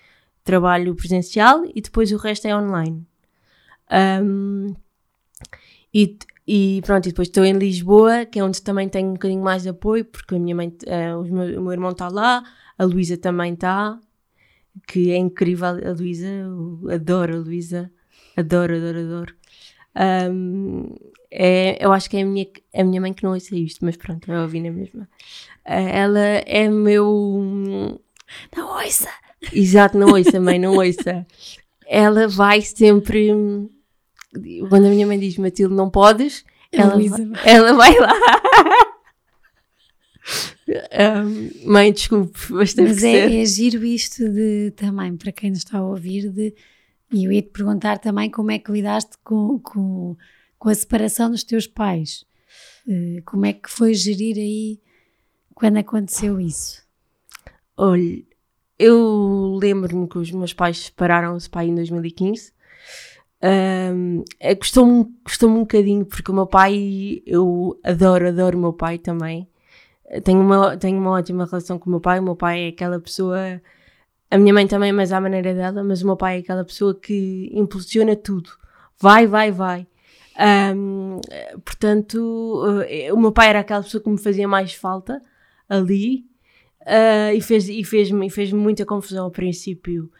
trabalho presencial e depois o resto é online. Um, e, e pronto, e depois estou em Lisboa, que é onde também tenho um bocadinho mais apoio, porque a minha mãe, uh, o, meu, o meu irmão está lá, a Luísa também está, que é incrível, a Luísa, adoro a Luísa, adoro, adoro, adoro. Um, é, eu acho que é a minha, a minha mãe que não ouça isto, mas pronto, eu ouvi na mesma. Ela é meu. Não ouça! Exato, não ouça, mãe, não ouça. Ela vai sempre. Quando a minha mãe diz Matilde, não podes, ela, vai, ela vai lá. um, mãe, desculpe, mas tem Mas que é, é giro isto de também, para quem nos está a ouvir, de, e eu ia te perguntar também como é que lidaste com, com, com a separação dos teus pais. Uh, como é que foi gerir aí quando aconteceu isso? Olha, eu lembro-me que os meus pais separaram-se pai em 2015. Um, é, Custou-me custou um bocadinho, porque o meu pai, eu adoro, adoro o meu pai também. Tenho uma, tenho uma ótima relação com o meu pai. O meu pai é aquela pessoa, a minha mãe também, mas à maneira dela. Mas o meu pai é aquela pessoa que impulsiona tudo. Vai, vai, vai. Um, portanto, uh, o meu pai era aquela pessoa que me fazia mais falta ali uh, e fez-me fez fez muita confusão ao princípio.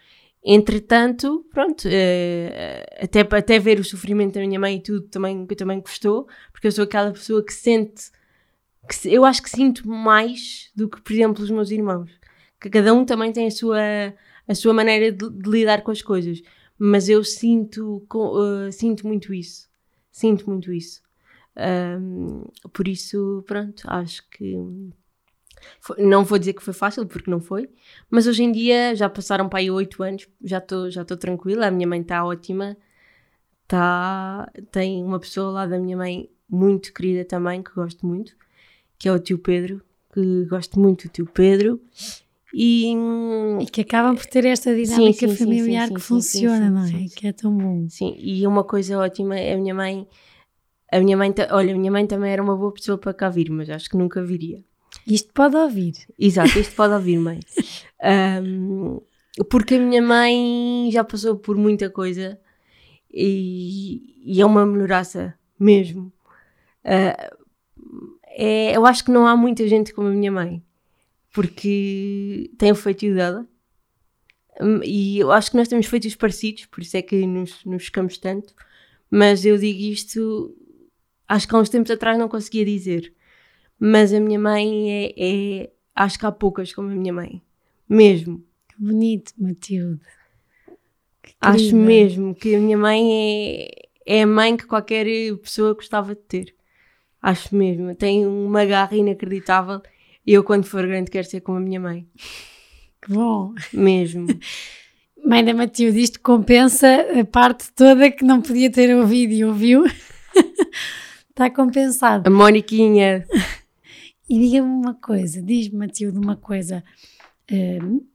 Entretanto, pronto, uh, até, até ver o sofrimento da minha mãe e tudo também, também gostou, porque eu sou aquela pessoa que sente, que eu acho que sinto mais do que, por exemplo, os meus irmãos. Que cada um também tem a sua, a sua maneira de, de lidar com as coisas, mas eu sinto, uh, sinto muito isso. Sinto muito isso. Um, por isso, pronto, acho que foi, não vou dizer que foi fácil, porque não foi, mas hoje em dia já passaram para aí oito anos, já estou já tranquila, a minha mãe está ótima, tá, tem uma pessoa lá da minha mãe muito querida também, que gosto muito, que é o tio Pedro, que gosto muito do tio Pedro. E, e que acabam por ter esta dinâmica sim, sim, familiar sim, que funciona, não é? Que é tão bom. Sim, e uma coisa ótima, a minha mãe, a minha mãe, olha, a minha mãe também era uma boa pessoa para cá vir, mas acho que nunca viria. Isto pode ouvir. Exato, isto pode ouvir, mãe. Um, porque a minha mãe já passou por muita coisa e, e é uma melhoraça mesmo. Uh, é, eu acho que não há muita gente como a minha mãe, porque tem o feitio dela. Um, e eu acho que nós temos feitos parecidos, por isso é que nos, nos ficamos tanto. Mas eu digo isto, acho que há uns tempos atrás não conseguia dizer mas a minha mãe é, é, Acho que há poucas como a minha mãe. Mesmo. Que bonito, Matilde. Que acho mesmo que a minha mãe é, é a mãe que qualquer pessoa gostava de ter. Acho mesmo. Tem uma garra inacreditável. E eu, quando for grande, quero ser como a minha mãe. Que bom. Mesmo. Mãe da Matilde, isto compensa a parte toda que não podia ter ouvido e ouviu. Está compensado. A Moniquinha. E diga-me uma coisa, diz-me, Matilde, uma coisa. Hum,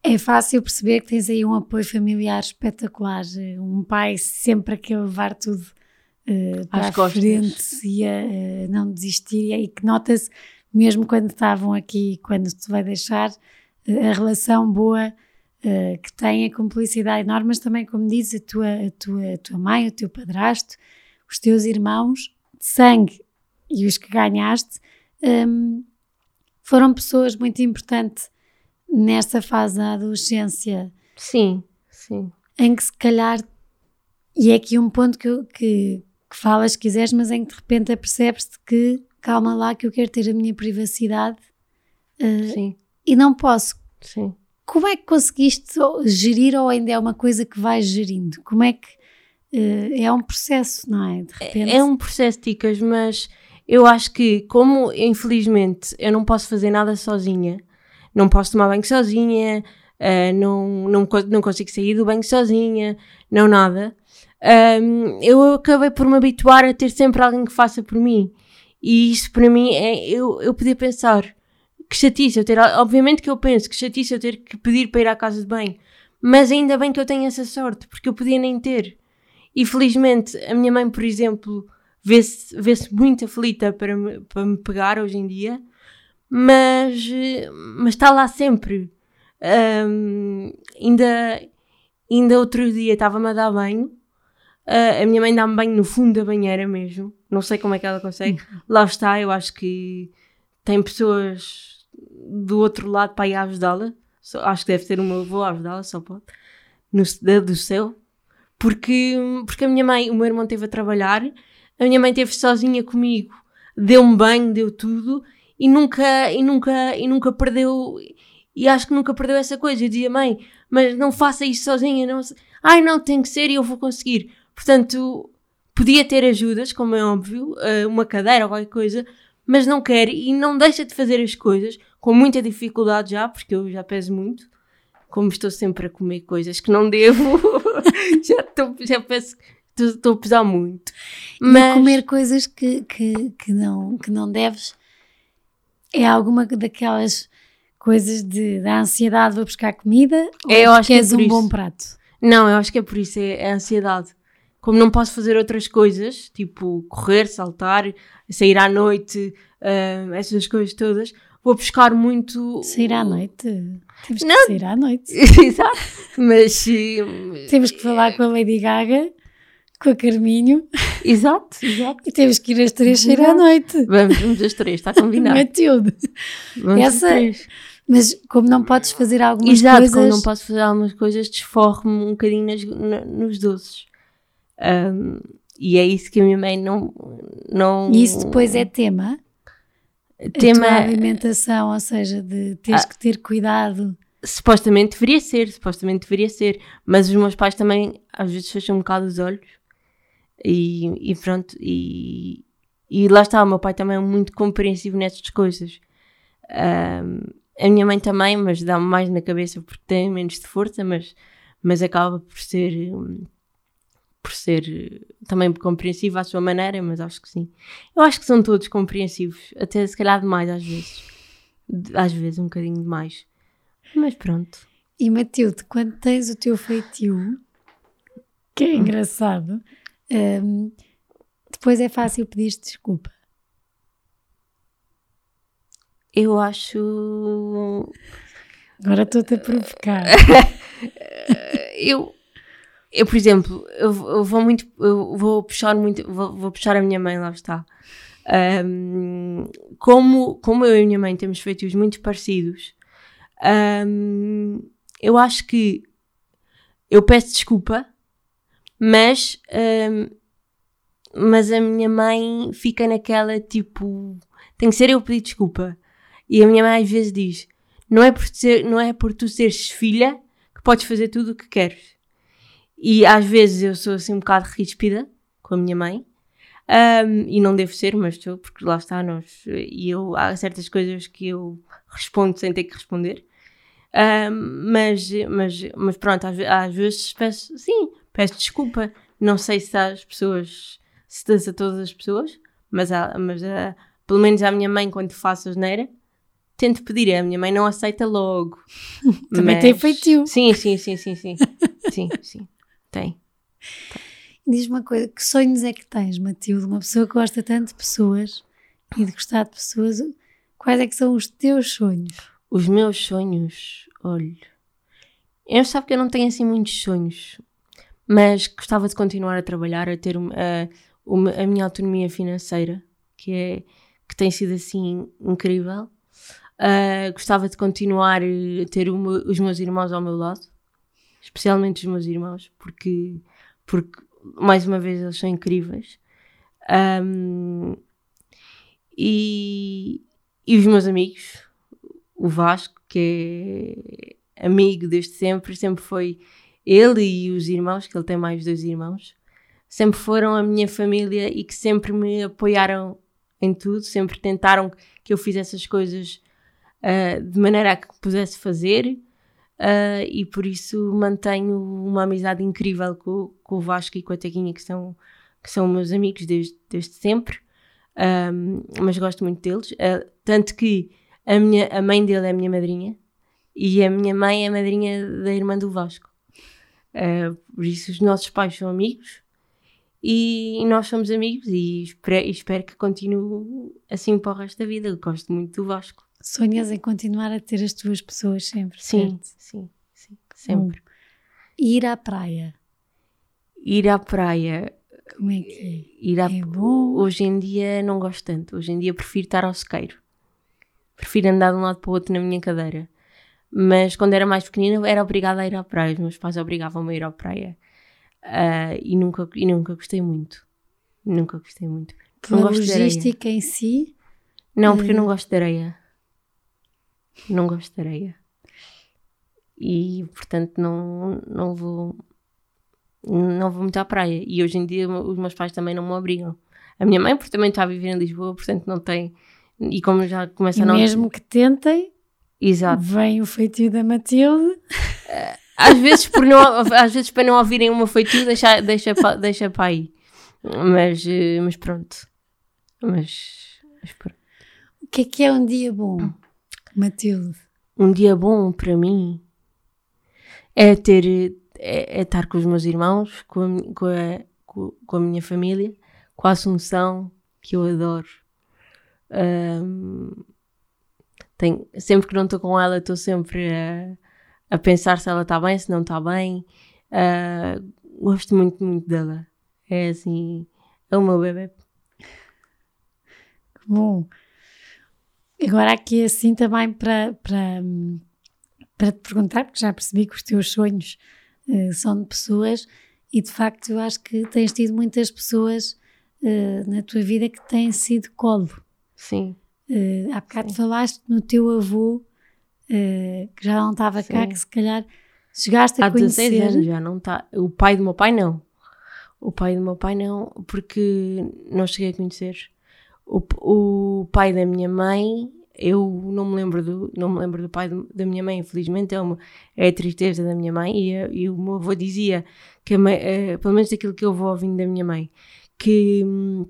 é fácil perceber que tens aí um apoio familiar espetacular, um pai sempre a levar tudo uh, para Às a frente e a uh, não desistir, e que nota-se, mesmo quando estavam aqui, quando tu vai deixar, uh, a relação boa que tem, a cumplicidade enorme, mas também, como dizes, a tua, a, tua, a tua mãe, o teu padrasto, os teus irmãos de sangue. E os que ganhaste um, foram pessoas muito importantes nesta fase da adolescência. Sim, sim. Em que se calhar, e é aqui um ponto que, que, que falas se quiseres, mas em que de repente apercebes-te que calma lá que eu quero ter a minha privacidade uh, sim. e não posso. Sim. Como é que conseguiste gerir ou ainda é uma coisa que vais gerindo? Como é que uh, é um processo, não é? De repente. É um processo, Ticas, mas eu acho que, como infelizmente eu não posso fazer nada sozinha, não posso tomar banho sozinha, uh, não, não, não consigo sair do banho sozinha, não nada, um, eu acabei por me habituar a ter sempre alguém que faça por mim. E isso para mim é. Eu, eu podia pensar que chatice eu ter. Obviamente que eu penso que chatice eu ter que pedir para ir à casa de banho, mas ainda bem que eu tenho essa sorte, porque eu podia nem ter. E felizmente a minha mãe, por exemplo, vê-se vê muito aflita para me, para me pegar hoje em dia, mas, mas está lá sempre. Um, ainda, ainda outro dia estava-me a dar banho. Uh, a minha mãe dá-me banho no fundo da banheira mesmo. Não sei como é que ela consegue. Lá está, eu acho que tem pessoas do outro lado para ir ajudá-la. Acho que deve ter meu avô a ajudá-la, só pode. No, do céu. Porque, porque a minha mãe, o meu irmão esteve a trabalhar a minha mãe esteve sozinha comigo, deu-me banho, deu tudo e nunca, e nunca, e nunca perdeu. E acho que nunca perdeu essa coisa. Eu dizia, mãe, mas não faça isso sozinha. Não... Ai, não, tem que ser e eu vou conseguir. Portanto, podia ter ajudas, como é óbvio, eh, uma cadeira ou qualquer coisa, mas não quer e não deixa de fazer as coisas com muita dificuldade já, porque eu já peso muito. Como estou sempre a comer coisas que não devo, já, tô, já peço estou a pesar muito. Mas... E comer coisas que, que, que, não, que não deves é alguma daquelas coisas de, da ansiedade, vou buscar comida é, eu acho que és é um isso. bom prato? Não, eu acho que é por isso, é, é a ansiedade. Como não posso fazer outras coisas, tipo correr, saltar, sair à noite, uh, essas coisas todas, vou buscar muito. Sair à noite? Temos que não. sair à noite. Exato, mas. Temos que falar com a Lady Gaga com a Carminho. Exato, exato. E temos que ir às três sair à noite. Vamos, vamos às três, está combinado. Matilde. Vamos Essa, mas como não podes fazer algumas exato, coisas... Exato, como não posso fazer algumas coisas, desforro-me um bocadinho nas, na, nos doces. Um, e é isso que a minha mãe não... não... E isso depois é tema? Tema... A alimentação, ou seja, de teres ah, que ter cuidado... Supostamente deveria ser, supostamente deveria ser. Mas os meus pais também às vezes fecham um bocado os olhos e, e pronto, e, e lá está, o meu pai também é muito compreensivo nestas coisas. Um, a minha mãe também, mas dá-me mais na cabeça porque tem menos de força, mas, mas acaba por ser por ser também compreensivo à sua maneira, mas acho que sim. Eu acho que são todos compreensivos, até se calhar demais às vezes. Às vezes um bocadinho demais. Mas pronto. E Matilde, quando tens o teu feitio, que é hum. engraçado, um, depois é fácil pedir desculpa. Eu acho. Agora estou-te a provocar. eu, eu, por exemplo, eu, eu, vou muito. Eu vou puxar muito. Vou, vou puxar a minha mãe, lá está. Um, como, como eu e a minha mãe temos feitios muito parecidos, um, eu acho que eu peço desculpa mas, um, mas a minha mãe fica naquela tipo, tem que ser eu pedir desculpa. E a minha mãe às vezes diz: não é por, ser, não é por tu seres filha que podes fazer tudo o que queres. E às vezes eu sou assim um bocado ríspida com a minha mãe. Um, e não devo ser, mas estou, porque lá está, nós. E eu, há certas coisas que eu respondo sem ter que responder. Um, mas, mas, mas pronto, às, às vezes peço, sim, peço desculpa. Não sei se as pessoas, se dança a todas as pessoas, mas, há, mas há, pelo menos à minha mãe, quando faço a geneira, tento pedir. A minha mãe não aceita logo. Também mas... tem feitio. Sim, sim, sim, sim, sim. sim, sim. Tem. Diz-me uma coisa, que sonhos é que tens, Matilde? Uma pessoa que gosta tanto de pessoas e de gostar de pessoas, quais é que são os teus sonhos? Os meus sonhos, olho. Eu sabe que eu não tenho assim muitos sonhos mas gostava de continuar a trabalhar, a ter uh, uma, a minha autonomia financeira, que, é, que tem sido assim incrível. Uh, gostava de continuar a ter uma, os meus irmãos ao meu lado, especialmente os meus irmãos, porque, porque mais uma vez eles são incríveis. Um, e, e os meus amigos, o Vasco, que é amigo desde sempre, sempre foi ele e os irmãos, que ele tem mais dois irmãos, sempre foram a minha família e que sempre me apoiaram em tudo, sempre tentaram que eu fizesse as coisas uh, de maneira a que pudesse fazer uh, e por isso mantenho uma amizade incrível com, com, o Vasco e com a Tequinha, que são, que são meus amigos desde, desde sempre, um, mas gosto muito deles, uh, tanto que a, minha, a mãe dele é a minha madrinha e a minha mãe é a madrinha da irmã do Vasco. Uh, por isso, os nossos pais são amigos e nós somos amigos e espero, espero que continue assim para o resto da vida. Eu gosto muito do Vasco. Sonhas em continuar a ter as tuas pessoas sempre? Sim, certo? sim, sim, sempre. Hum. Ir à praia? Ir à praia. Como é que é? Ir à... É bom? Hoje em dia não gosto tanto. Hoje em dia prefiro estar ao sequeiro. Prefiro andar de um lado para o outro na minha cadeira. Mas quando era mais pequenina era obrigada a ir à praia. Os meus pais obrigavam-me a ir à praia. Uh, e, nunca, e nunca gostei muito. Nunca gostei muito. Pela não gosto logística em si? Não, porque eu não gosto de areia. Não gosto de areia. E portanto não, não vou não vou muito à praia. E hoje em dia os meus pais também não me obrigam. A minha mãe, porque também está a viver em Lisboa, portanto não tem. E como já começa e a não. Mesmo que tentem, Exato. Vem o feitio da Matilde. Às vezes, por não, às vezes para não ouvirem uma feitio, deixa, deixa, deixa para aí. Mas, eh, mas pronto. Mas, mas pronto. O que é que é um dia bom, Matilde? Um dia bom para mim é ter é, é estar com os meus irmãos, com a, com a, com a minha família, com a Assunção, que eu adoro. Um, tenho, sempre que não estou com ela, estou sempre a, a pensar se ela está bem, se não está bem. Uh, gosto muito, muito dela. É assim, é o meu bebê. Bom, agora aqui assim também para, para, para te perguntar, porque já percebi que os teus sonhos uh, são de pessoas e de facto eu acho que tens tido muitas pessoas uh, na tua vida que têm sido colo. Sim. Uh, há bocado Sim. falaste no teu avô, uh, que já não estava cá, que se calhar chegaste a Há conhecer... Há 16 anos já não está. O pai do meu pai não. O pai do meu pai não, porque não cheguei a conhecer. O, o pai da minha mãe, eu não me lembro do, não me lembro do pai do, da minha mãe, infelizmente, é, uma, é a tristeza da minha mãe. E, e o meu avô dizia, que uh, pelo menos aquilo que eu vou ouvindo da minha mãe, que... Hum,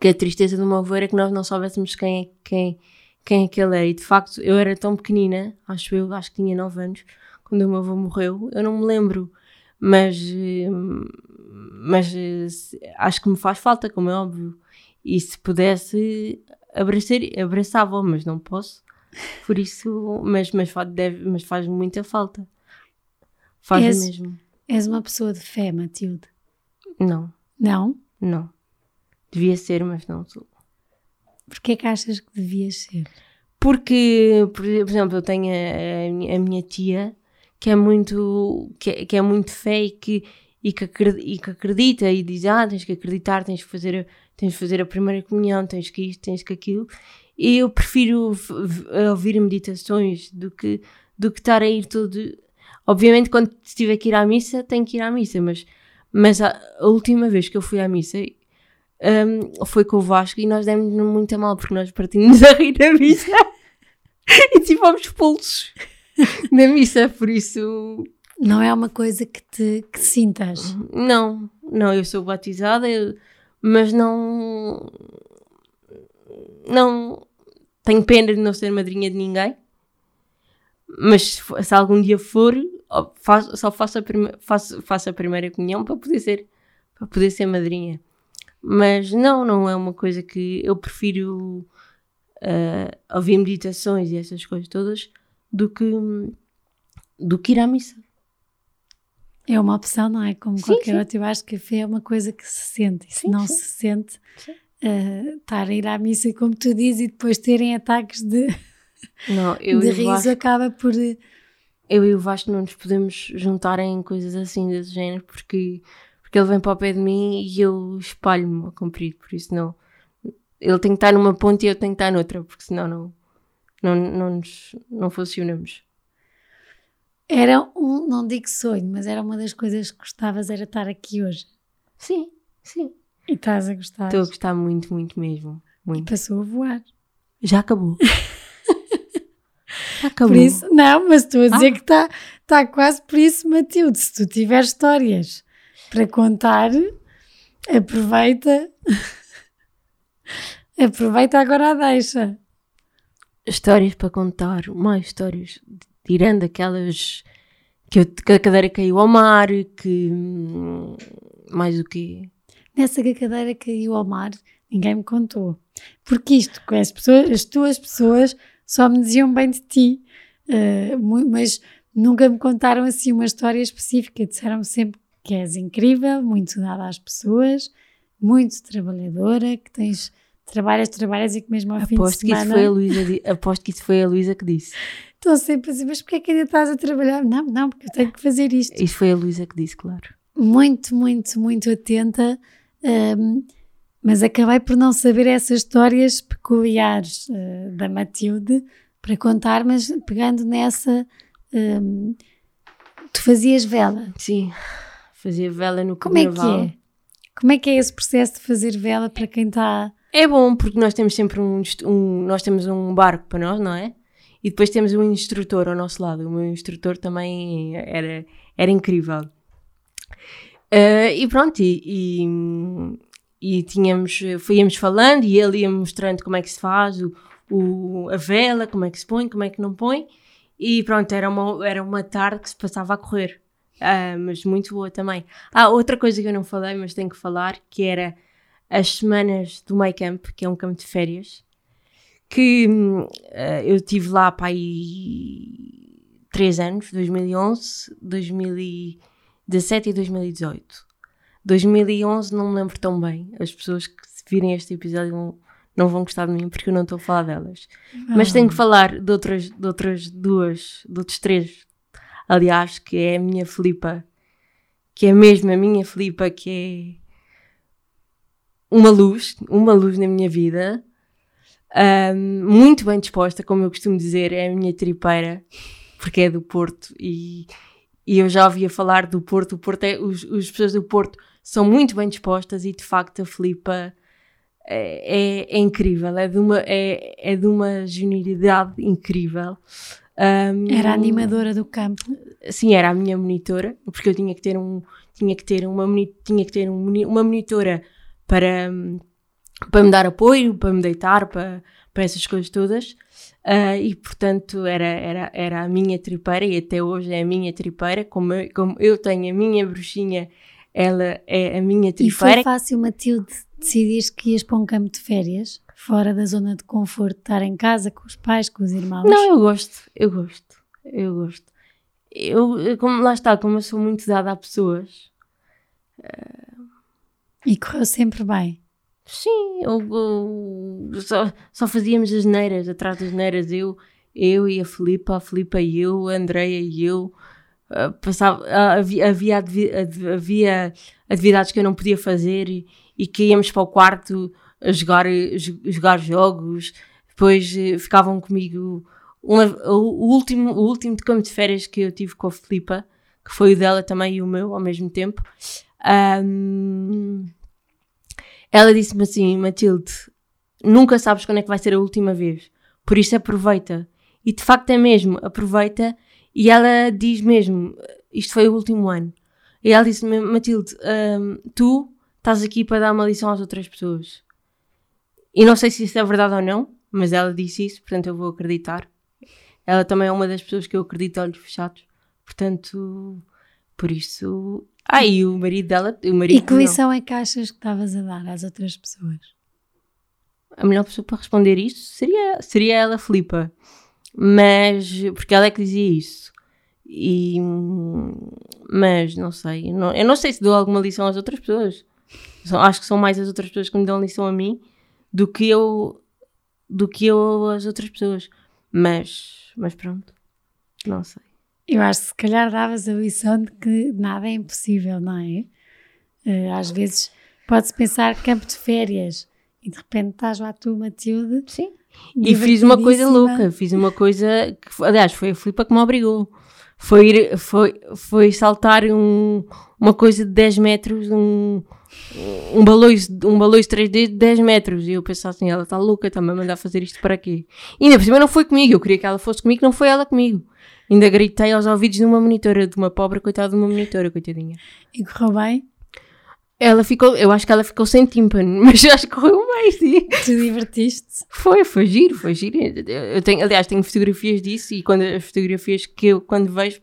que a tristeza do meu avô era que nós não soubéssemos quem, é, quem, quem é que ele era. E de facto, eu era tão pequenina, acho eu, acho que tinha 9 anos, quando o meu avô morreu, eu não me lembro. Mas, mas acho que me faz falta, como é óbvio. E se pudesse, abraçar, abraçava, mas não posso. Por isso, mas, mas, deve, mas faz muita falta. Faz és, mesmo. És uma pessoa de fé, Matilde? Não. Não? Não. Devia ser, mas não sou. Porquê que achas que devias ser? Porque, por exemplo, eu tenho a, a minha tia que é muito, que é, que é muito fé e que, e, que acredita, e que acredita e diz, ah, tens que acreditar, tens que fazer, tens que fazer a primeira comunhão, tens que isto, tens que aquilo. E eu prefiro ouvir meditações do que, do que estar a ir todo... Obviamente, quando tiver que ir à missa, tenho que ir à missa, mas, mas a, a última vez que eu fui à missa, um, foi com o Vasco e nós demos muito a mal porque nós partimos a rir na missa e tivemos pulsos na missa, por isso. Não é uma coisa que te que sintas? Não, não, eu sou batizada, eu, mas não. Não. Tenho pena de não ser madrinha de ninguém, mas se algum dia for, só faço a, prime, faço, faço a primeira comunhão para poder ser, para poder ser madrinha. Mas não, não é uma coisa que eu prefiro uh, ouvir meditações e essas coisas todas do que, do que ir à missa. É uma opção, não é? Como Sim, qualquer sim. outra. Eu acho que café é uma coisa que se sente. E se Sim, não se sente, eh, estar a ir à missa, como tu dizes, e depois terem ataques de, Não, de riso, Vasco, acaba por. eh, eu e o Vasco não nos podemos juntar em coisas assim desse género porque, porque ele vem para o pé de mim e eu espalho-me a comprido, por isso não. Ele tem que estar numa ponta e eu tenho que estar noutra, porque senão não, não, não, nos, não funcionamos. Era um, não digo sonho, mas era uma das coisas que gostavas, era estar aqui hoje. Sim, sim. E estás a gostar. Estou a gostar muito, muito mesmo. Muito. Passou a voar. Já acabou. Já acabou. Por isso, não, mas estou a dizer Ah. que está tá quase por isso, Matilde. Se tu tiveres histórias para contar, aproveita. aproveita agora a deixa. Histórias para contar, mais histórias. Tirando aquelas que, eu, que a cadeira caiu ao mar, que. hum, Mais o quê? Nessa que a cadeira caiu ao mar, ninguém me contou. Porque isto, com as, pessoas, as tuas pessoas só me diziam bem de ti, mu- mas nunca me contaram assim uma história específica. Disseram-me sempre que és incrível, muito dada às pessoas, muito trabalhadora, que tens, trabalhas, trabalhas e que mesmo ao fim de Aposto que, isso semana foi a Luísa, aposto que isso foi a Luísa que disse. estão sempre assim, mas porquê é que ainda estás a trabalhar? Não, não, porque eu tenho que fazer isto. Isso foi a Luísa que disse, claro. muito, muito, muito atenta, hum, mas acabei por não saber essas histórias peculiares eh, da Matilde para contar, mas pegando nessa, hum, tu fazias vela. Sim, fazia vela no Como é que carnaval. é? Como é que é esse processo de fazer vela para quem está. É bom porque nós temos sempre um, um- nós temos um barco para nós, não é? E depois temos um instrutor ao nosso lado. O meu instrutor também era, era incrível. Ah, e pronto, e, e, e tínhamos, íamos falando e ele ia mostrando como é que se faz o, o- a vela, como é que se põe, como é que não põe. E pronto, era uma, era uma tarde que se passava a correr. Ah, mas muito boa também. Ah, outra coisa que eu não falei, mas tenho que falar, que era as semanas do My Camp, que é um campo de férias, que eh, eu tive lá para aí 3 anos, 2011, 2017 e 2018. 2011 não me lembro tão bem. As pessoas que virem este episódio não, não vão gostar de mim porque eu não estou a falar delas. Mas tenho que falar de outras, de outras duas, de outros três, aliás, que é a minha Filipa, que é mesmo a minha Filipa, que é uma luz, uma luz na minha vida, Ahm, muito bem disposta, como eu costumo dizer, é a minha tripeira, porque é do Porto e, e eu já ouvia falar do Porto, o Porto é, os, as pessoas do Porto são muito bem dispostas e de facto a Filipa é, é, é incrível, é de uma, é, é de uma genialidade incrível. Ahm, Era a animadora do campo. sim, era a minha monitora, porque eu tinha que ter um, tinha que ter uma, tinha que ter um uma monitora para, hum, para me dar apoio, para me deitar, para, para essas coisas todas. Ah, e portanto era, era, era a minha tripeira e até hoje é a minha tripeira, como eu, como eu tenho a minha bruxinha, ela é a minha E foi fácil, Matilde, decidir que ias para um campo de férias, fora da zona de conforto, estar em casa com os pais, com os irmãos. Não, eu gosto, eu gosto, eu gosto. Eu, eu- como, lá está, como eu sou muito dada a pessoas, E correu sempre bem. Sim, eu, eu- só, só fazíamos as neiras, atrás das neiras, eu, eu e a Filipa, a Filipa e eu, a Andreia e eu. Ah, passava, ah, havia, havia, havia atividades que eu não podia fazer e, e que íamos para o quarto a jogar, jo- jogar jogos. Depois eh, ficavam comigo. o, último, o último de campo de férias que eu tive com a Filipa, que foi o dela também e o meu ao mesmo tempo. ahm, ela disse-me assim, Matilde, nunca sabes quando é que vai ser a última vez, por isso aproveita. E de facto é mesmo, aproveita. E ela diz mesmo, isto foi o último ano. E ela disse-me, Matilde, hum, tu estás aqui para dar uma lição às outras pessoas. E não sei se isso é verdade ou não, mas ela disse isso, portanto eu vou acreditar. Ela também é uma das pessoas que eu acredito olhos fechados. Portanto, por isso. Ah, e o marido dela, o marido E que não. lição é que achas que estavas a dar às outras pessoas? a melhor pessoa para responder isto seria, seria ela, Filipa. Mas, porque ela é que dizia isso. E, mas não sei, não, eu não sei se dou alguma lição às outras pessoas. Acho que são mais as outras pessoas que me dão lição a mim do que eu do que eu às outras pessoas. Mas, mas pronto, não sei. Eu acho que se calhar davas a lição de que nada é impossível, não é? Eh, às vezes pode-se pensar campo de férias e de repente estás lá tu, Matilde. Sim. E fiz uma coisa louca, fiz uma coisa que, aliás, foi a Filipa que me obrigou. Foi, ir, foi, foi saltar um, uma coisa de 10 metros, um, um baloiço, um baloiço 3D de 10 metros. E eu pensava assim, ela está louca, está-me a mandar fazer isto para quê? E ainda por cima não foi comigo, eu queria que ela fosse comigo, não foi ela comigo. Ainda gritei aos ouvidos de uma monitora, de uma pobre coitada de uma monitora, coitadinha. E correu bem? Ela ficou, eu acho que ela ficou sem tímpano, mas acho que correu bem, sim. Tu divertiste? Foi, foi giro, foi giro. Eu tenho, aliás, tenho fotografias disso e quando as fotografias que eu, quando vejo,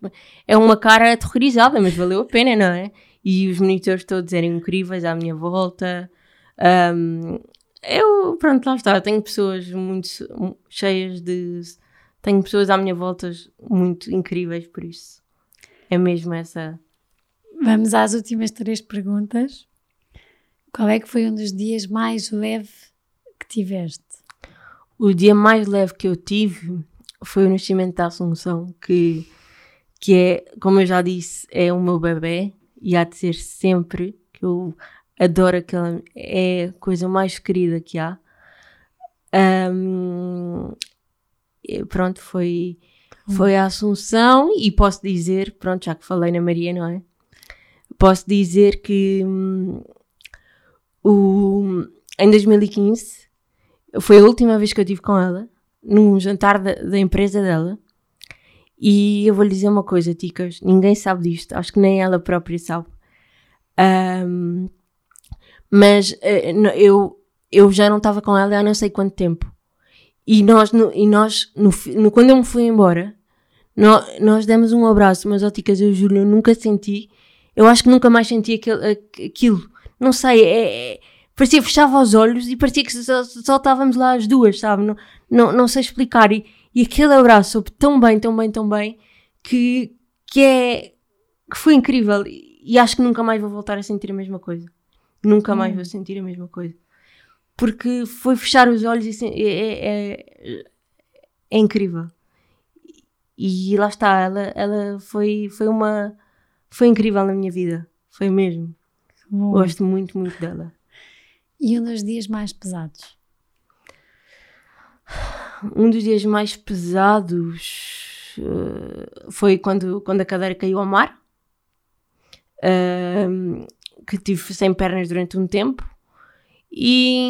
é uma cara aterrorizada, mas valeu a pena, não é? E os monitores todos eram incríveis à minha volta. Um, eu, pronto, lá está, tenho pessoas muito cheias de tenho pessoas à minha volta muito incríveis por isso. É mesmo essa. Vamos às últimas três perguntas. Qual é que foi um dos dias mais leve que tiveste? O dia mais leve que eu tive foi o nascimento da Assunção, que, que é, como eu já disse, é o meu bebê e há de ser sempre, que eu adoro aquela, é a coisa mais querida que há. Um, pronto, foi, foi a Assunção e posso dizer, pronto, já que falei na Maria, não é? Posso dizer que hum, o, em 2015 foi a última vez que eu estive com ela, num jantar da, da empresa dela. E eu vou lhe dizer uma coisa, Ticas, ninguém sabe disto, acho que nem ela própria sabe. Um, mas uh, eu, eu já não estava com ela há não sei quanto tempo. E nós, no, e nós no, no, quando eu me fui embora, no, nós demos um abraço, mas óticas, eu juro, eu nunca senti, eu acho que nunca mais senti aquilo. Não sei, é, é, parecia fechava os olhos e parecia que só, só estávamos lá as duas, sabe? Não, não, não sei explicar. E, e aquele abraço soube tão bem, tão bem, tão bem, que, que é, que foi incrível. E acho que nunca mais vou voltar a sentir a mesma coisa. Nunca mais hum. vou sentir a mesma coisa porque foi fechar os olhos e é, é, é, é incrível. E lá está, ela, ela foi, foi uma. Foi incrível na minha vida. Foi mesmo. Bom. Gosto muito, muito dela. E um dos dias mais pesados? Um dos dias mais pesados uh, foi quando, quando a cadeira caiu ao mar. Uh, que tive sem pernas durante um tempo. E.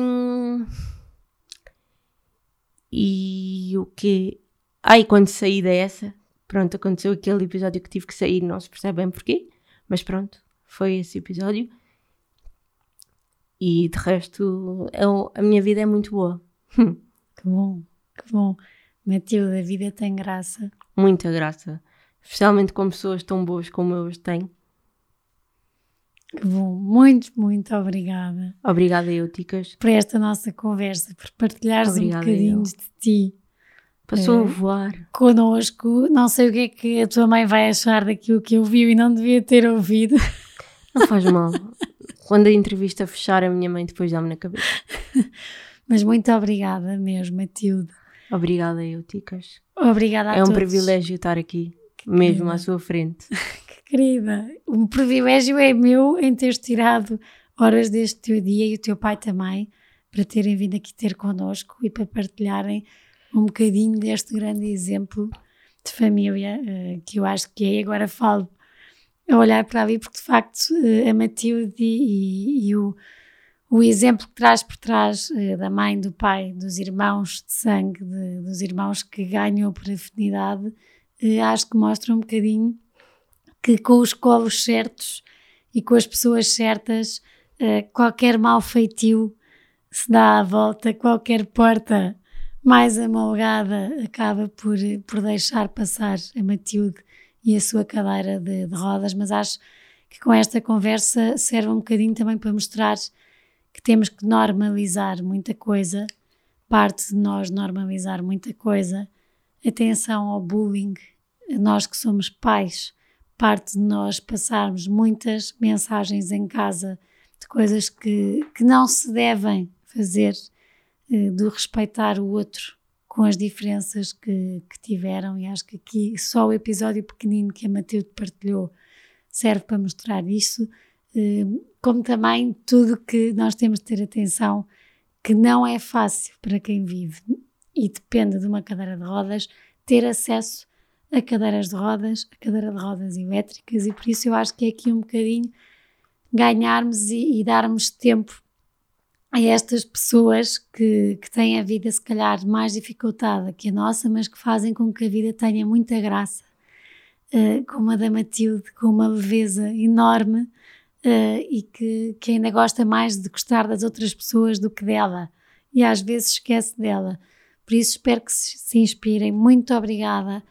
E o que? Ai, quando saí dessa, pronto, aconteceu aquele episódio que tive que sair, não se percebe bem porquê, mas pronto, foi esse episódio. E de resto, eu, a minha vida é muito boa. que bom, que bom. Matilde, a vida tem graça. Muita graça. Especialmente com pessoas tão boas como eu as tenho. Que bom, muito, muito obrigada. Obrigada eu, Ticas. Por esta nossa conversa, por partilhares obrigada um bocadinho eu. de ti. Passou é, a voar. Connosco. Não sei o que é que a tua mãe vai achar daquilo que ouviu e não devia ter ouvido. Não faz mal. Quando a entrevista fechar, a minha mãe depois dá-me na cabeça. Mas muito obrigada mesmo, Matilde. Obrigada eu, Ticas. Obrigada a É um todos. privilégio estar aqui, mesmo à sua frente. querida, o privilégio é meu em teres tirado horas deste teu dia e o teu pai também para terem vindo aqui ter connosco e para partilharem um bocadinho deste grande exemplo de família uh, que eu acho que é. Agora falo a olhar para ali porque de facto uh, a Matilde e, e, o, o exemplo que traz por trás uh, da mãe, do pai, dos irmãos de sangue, de, dos irmãos que ganham por afinidade, acho que mostra um bocadinho que com os colos certos e com as pessoas certas, qualquer mal feitio se dá à volta, qualquer porta mais amalgada acaba por, por deixar passar a Matilde e a sua cadeira de, de rodas, mas acho que com esta conversa serve um bocadinho também para mostrar que temos que normalizar muita coisa, parte de nós normalizar muita coisa. Atenção ao bullying, nós que somos pais, parte de nós passarmos muitas mensagens em casa de coisas que, que não se devem fazer, do respeitar o outro com as diferenças que, que, tiveram, e acho que aqui só o episódio pequenino que a Matilde partilhou serve para mostrar isso, eh, como também tudo que nós temos de ter atenção que não é fácil para quem vive e depende de uma cadeira de rodas ter acesso a cadeiras de rodas, a cadeira de rodas elétricas, e por isso eu acho que é aqui um bocadinho ganharmos e, e darmos tempo a estas pessoas que, que têm a vida se calhar mais dificultada que a nossa, mas que fazem com que a vida tenha muita graça, uh, como a da Matilde, com uma leveza enorme uh, e que, que ainda gosta mais de gostar das outras pessoas do que dela e às vezes esquece dela. Por isso espero que se, se inspirem. Muito obrigada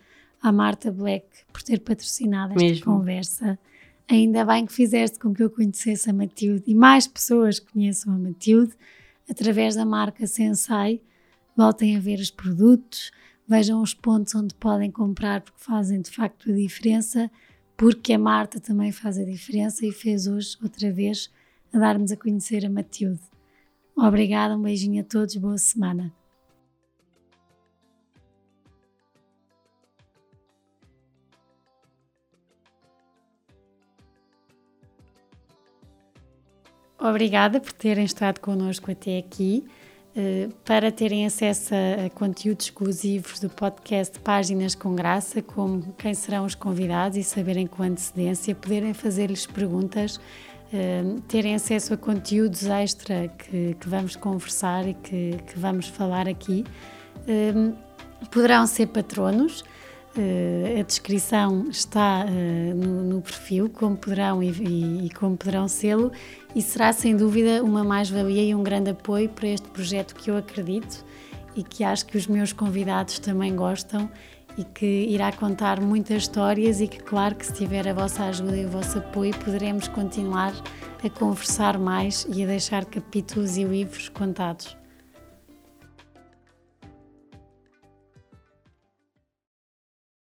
à Marta Black por ter patrocinado esta Mesmo. conversa. Ainda bem que fizeste com que eu conhecesse a Matilde e mais pessoas conheçam a Matilde através da marca Sensei. Voltem a ver os produtos, vejam os pontos onde podem comprar porque fazem de facto a diferença, porque a Marta também faz a diferença e fez hoje outra vez a dar-nos a conhecer a Matilde. Obrigada, um beijinho a todos, boa semana. Obrigada por terem estado connosco até aqui. Uh, para terem acesso a, conteúdos exclusivos do podcast Páginas com Graça, como quem serão os convidados e saberem com antecedência, poderem fazer-lhes perguntas, uh, terem acesso a conteúdos extra que, que vamos conversar e que, que vamos falar aqui, uh, poderão ser patronos. A descrição está no, perfil, como poderão e, e como poderão sê-lo, e será sem dúvida uma mais-valia e um grande apoio para este projeto que eu acredito e que acho que os meus convidados também gostam e que irá contar muitas histórias e que, claro, que se tiver a vossa ajuda e o vosso apoio, poderemos continuar a conversar mais e a deixar capítulos e livros contados.